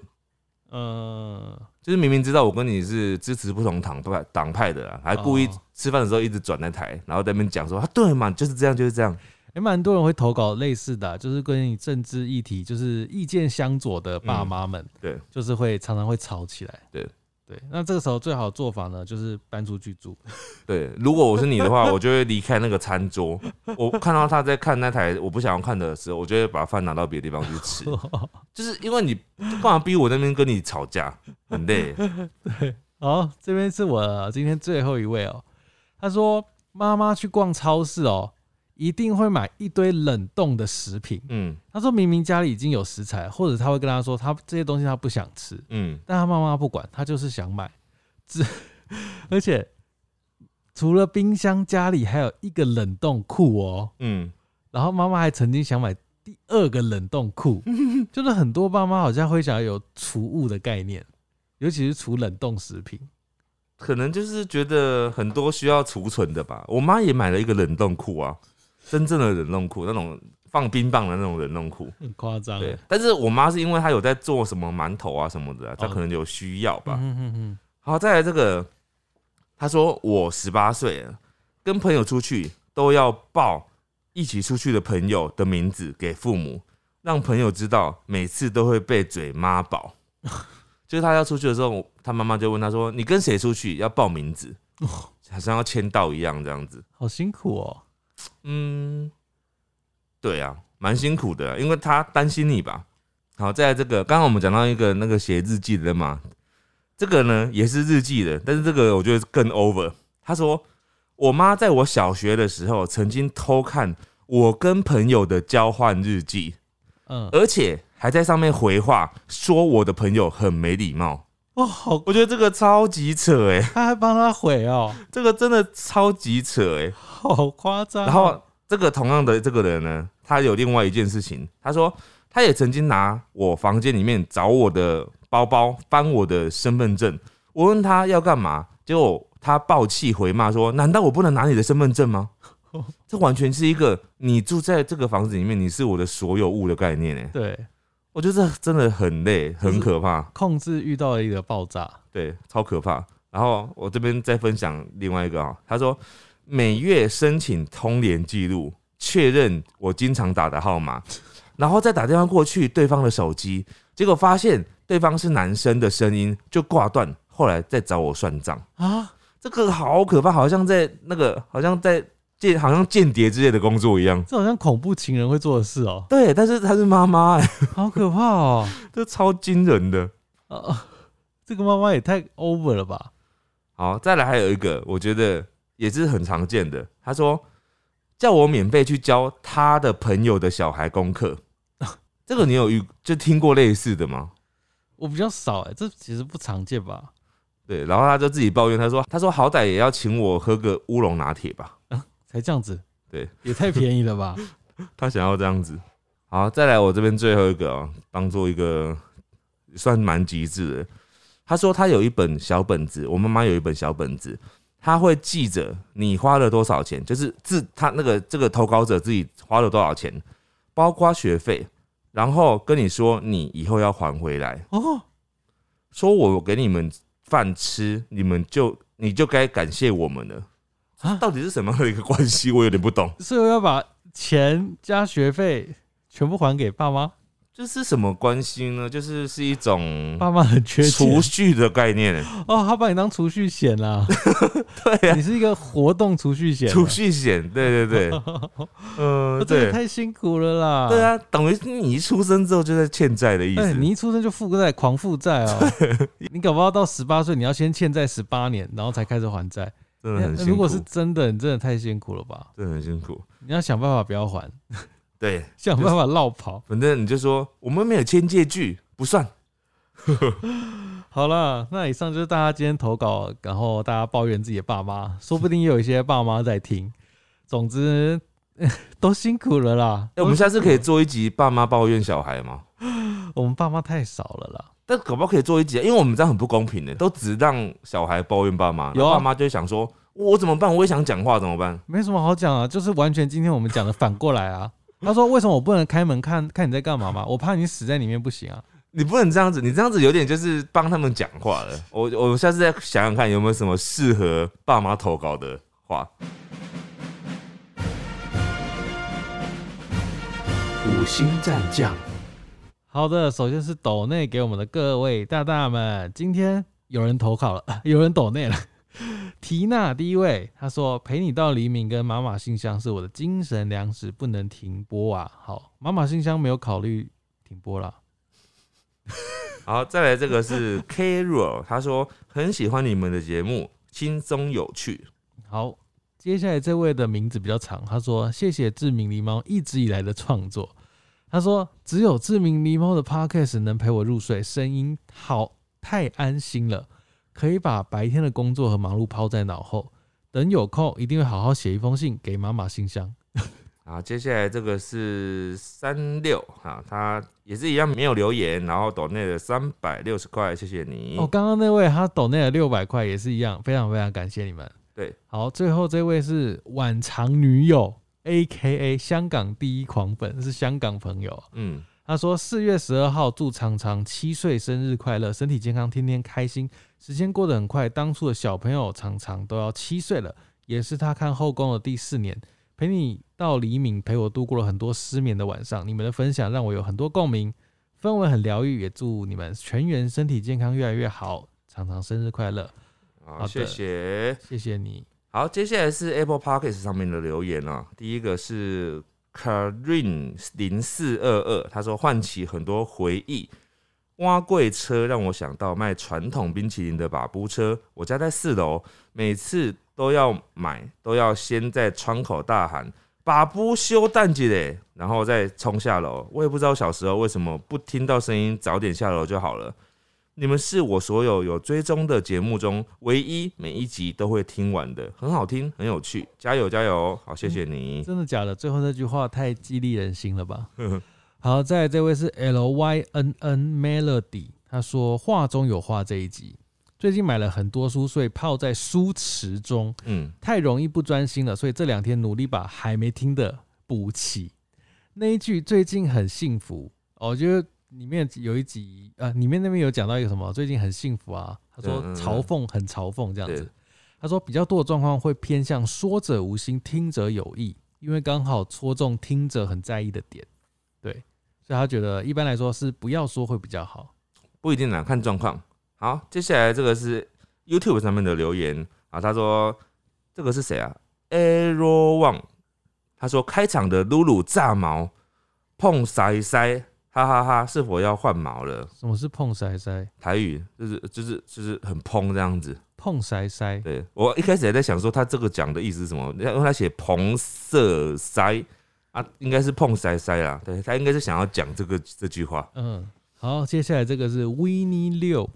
呃，就是明明知道我跟你是支持不同党派党派的啦，还故意哦吃饭的时候一直转那台，然后在那边讲说啊，对嘛，就是这样，就是这样。也蛮多人会投稿类似的啊、就是跟你政治议题，就是意见相左的爸妈们，对，就是会常常会吵起来。对对，那这个时候最好的做法呢，就是搬出去住。对，如果我是你的话，我就会离开那个餐桌。我看到他在看那台我不想要看的时候，我就会把饭拿到别的地方去吃。就是因为你干嘛逼我那边跟你吵架，很累。对好，这边是我今天最后一位哦。他说妈妈去逛超市哦，一定会买一堆冷冻的食品。嗯他说明明家里已经有食材，或者他会跟他说他这些东西他不想吃，嗯，但他妈妈不管，他就是想买。只 而且除了冰箱，家里还有一个冷冻库哦。嗯，然后妈妈还曾经想买第二个冷冻库，就是很多爸妈好像会想要有储物的概念，尤其是储冷冻食品。可能就是觉得很多需要储存的吧。我妈也买了一个冷冻库啊，真正的冷冻库，那种放冰棒的那种冷冻库。很夸张对欸，，但是我妈是因为她有在做什么馒头啊什么的啊、她哦可能有需要吧。嗯嗯嗯好，再来这个，她说我十八岁了，跟朋友出去都要报一起出去的朋友的名字给父母，让朋友知道，每次都会被嘴妈宝。就是他要出去的时候，他妈妈就问他说：“你跟谁出去？要报名字，好像要签到一样这样子。好辛苦哦。”嗯，对啊，蛮辛苦的啊，因为他担心你吧。好，再来这个，刚刚我们讲到一个那个写日记的嘛，这个呢也是日记的，但是这个我觉得更 over。他说，我妈在我小学的时候曾经偷看我跟朋友的交换日记，嗯，而且还在上面回话，说我的朋友很没礼貌。哇，好，我觉得这个超级扯哎、他还帮他毁哦，这个真的超级扯哎、好夸张哦。然后这个同样的这个人呢，他有另外一件事情，他说他也曾经拿我房间里面找我的包包，翻我的身份证。我问他要干嘛，结果他暴气回骂说：“难道我不能拿你的身份证吗？” 这完全是一个你住在这个房子里面，你是我的所有物的概念哎。对，我觉得这真的很累，很可怕，控制遇到了一个爆炸。对，超可怕。然后我这边再分享另外一个啊，他说每月申请通联记录，确认我经常打的号码，然后再打电话过去对方的手机，结果发现对方是男生的声音，就挂断，后来再找我算账。啊，这个好可怕，好像在那个，好像在间好像间谍之类的工作一样。这好像恐怖情人会做的事哦、对，但是她是妈妈、哎，好可怕哦、这超惊人的。啊！这个妈妈也太 over 了吧？好，再来还有一个，我觉得也是很常见的。他说叫我免费去教他的朋友的小孩功课，这个你有遇就听过类似的吗？我比较少哎、这其实不常见吧？对，然后他就自己抱怨，他说他说好歹也要请我喝个乌龙拿铁吧，才这样子，对，也太便宜了吧？他想要这样子。好，再来我这边最后一个哦，当做一个算蛮极致的。他说他有一本小本子，我妈妈有一本小本子，他会记着你花了多少钱，就是自他那个这个投稿者自己花了多少钱，包括学费，然后跟你说你以后要还回来，哦，说我给你们饭吃，你们就你就该感谢我们了。啊到底是什么样的一个关系？我有点不懂。所以我要把钱加学费全部还给爸妈，这是什么关系呢？就是是一种爸妈很缺钱储蓄的概念，哦，他把你当储蓄险啦，对呀、你是一个活动储蓄险啊，储蓄险，对对对，嗯，哦 这个对，太辛苦了啦。对，啊，等于是你一出生之后就在欠债的意哎，思。你一出生就负债，狂负债哦。你搞不好到十八岁，你要先欠债十八年，然后才开始还债。真的很辛苦，如果是真的，你真的太辛苦了吧？真的很辛苦。你要想办法不要还，对，想办法绕跑。反正你就说我们没有签借据，不算。好了，那以上就是大家今天投稿，然后大家抱怨自己的爸妈，说不定也有一些爸妈在听。总之 都辛苦了啦。哎、我们下次可以做一集爸妈抱怨小孩吗？我们爸妈太少了啦。但可不好可以做一集啊，因为我们这样很不公平的，都只让小孩抱怨爸妈，有啊爸妈就会想说，我怎么办？我也想讲话，怎么办？没什么好讲啊，就是完全今天我们讲的反过来啊。他说：“为什么我不能开门看看你在干嘛嘛？我怕你死在里面不行啊。你不能这样子，你这样子有点就是帮他们讲话了。我我下次再想想看有没有什么适合爸妈投稿的话。五星战将，”好的，首先是抖内给我们的各位大大们，今天有人投稿了，有人抖内了。缇娜第一位，他说：“陪你到黎明跟妈妈信箱是我的精神粮食，不能停播啊。”好，妈妈信箱没有考虑停播了。好，再来这个是 Carol，他说很喜欢你们的节目，轻松有趣。好，接下来这位的名字比较长，他说：“谢谢志明狸猫一直以来的创作。”他说：“只有志明狸猫的 podcast 能陪我入睡，声音好太安心了，可以把白天的工作和忙碌抛在脑后。等有空，一定会好好写一封信给妈妈信箱。好，接下来这个是三六啊，他也是一样没有留言，然后抖内的三百六十块，谢谢你。哦，刚刚那位他抖内的六百块，也是一样，非常非常感谢你们。对，好，最后这位是晚长女友，A K A 香港第一狂粉，是香港朋友。嗯，他说四月十二号祝常常七岁生日快乐，身体健康，天天开心。时间过得很快，当初的小朋友常常都要七岁了，也是他看后宫的第四年。陪你到黎明，陪我度过了很多失眠的晚上。你们的分享让我有很多共鸣，氛围很疗愈。也祝你们全员身体健康，越来越好。常常生日快乐，好，的谢谢。谢谢你。好，接下来是 Apple Podcast 上面的留言啊。第一个是 Karin 零四二二，他说唤起很多回忆。挖柜车让我想到卖传统冰淇淋的把布车。我家在四楼，每次都要买，都要先在窗口大喊“把布修蛋姐嘞”，然后再冲下楼。我也不知道小时候为什么不听到声音，早点下楼就好了。你们是我所有有追踪的节目中唯一每一集都会听完的，很好听，很有趣，加油加油！好，谢谢你。真的假的？最后那句话太激励人心了吧？好，再来这位是 L Y N N Melody，他说话中有话这一集，最近买了很多书，所以泡在书池中，嗯，太容易不专心了，所以这两天努力把还没听的补齐。那一句最近很幸福，哦我觉得里面有一集啊，里面那边有讲到一个什么，最近很幸福啊，他说嘲讽很嘲讽这样子。他说比较多的状况会偏向说者无心，听者有意，因为刚好戳中听者很在意的点，对，所以他觉得一般来说是不要说会比较好。不一定啦，看状况。好，接下来这个是 YouTube 上面的留言。啊，他说这个是谁啊？Arrow One，他说开场的露露炸毛碰腮腮，哈哈哈是否要换毛了？什么是碰塞塞？台语就是就是就是很碰这样子。碰塞塞，对我一开始还在想说他这个讲的意思是什么，因为他写蓬色塞啊，应该是碰塞塞啦。对他应该是想要讲这个这句话。嗯，好，接下来这个是 n i 六，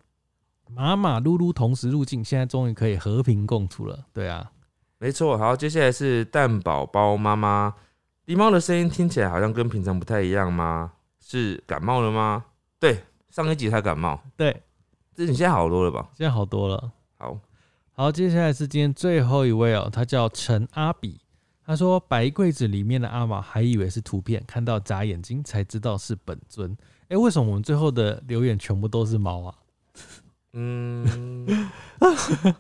马马噜噜同时入境，现在终于可以和平共处了。对啊，没错，好，接下来是蛋宝宝妈妈，狸猫的声音听起来好像跟平常不太一样吗？是感冒了吗？对，上一集才感冒，对，这你现在好多了吧？现在好多了。好，好，接下来是今天最后一位哦，他叫陈阿比，他说白柜子里面的阿玛还以为是图片，看到眨眼睛才知道是本尊。哎、为什么我们最后的留言全部都是猫啊？嗯，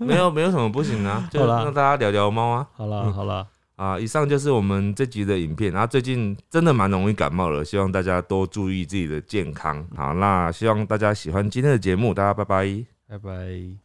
没有没有什么不行啊，就让大家聊聊猫啊。好了嗯好了，啊，以上就是我们这集的影片。然后最近真的蛮容易感冒了，希望大家多注意自己的健康。好，那希望大家喜欢今天的节目，大家拜拜。拜拜。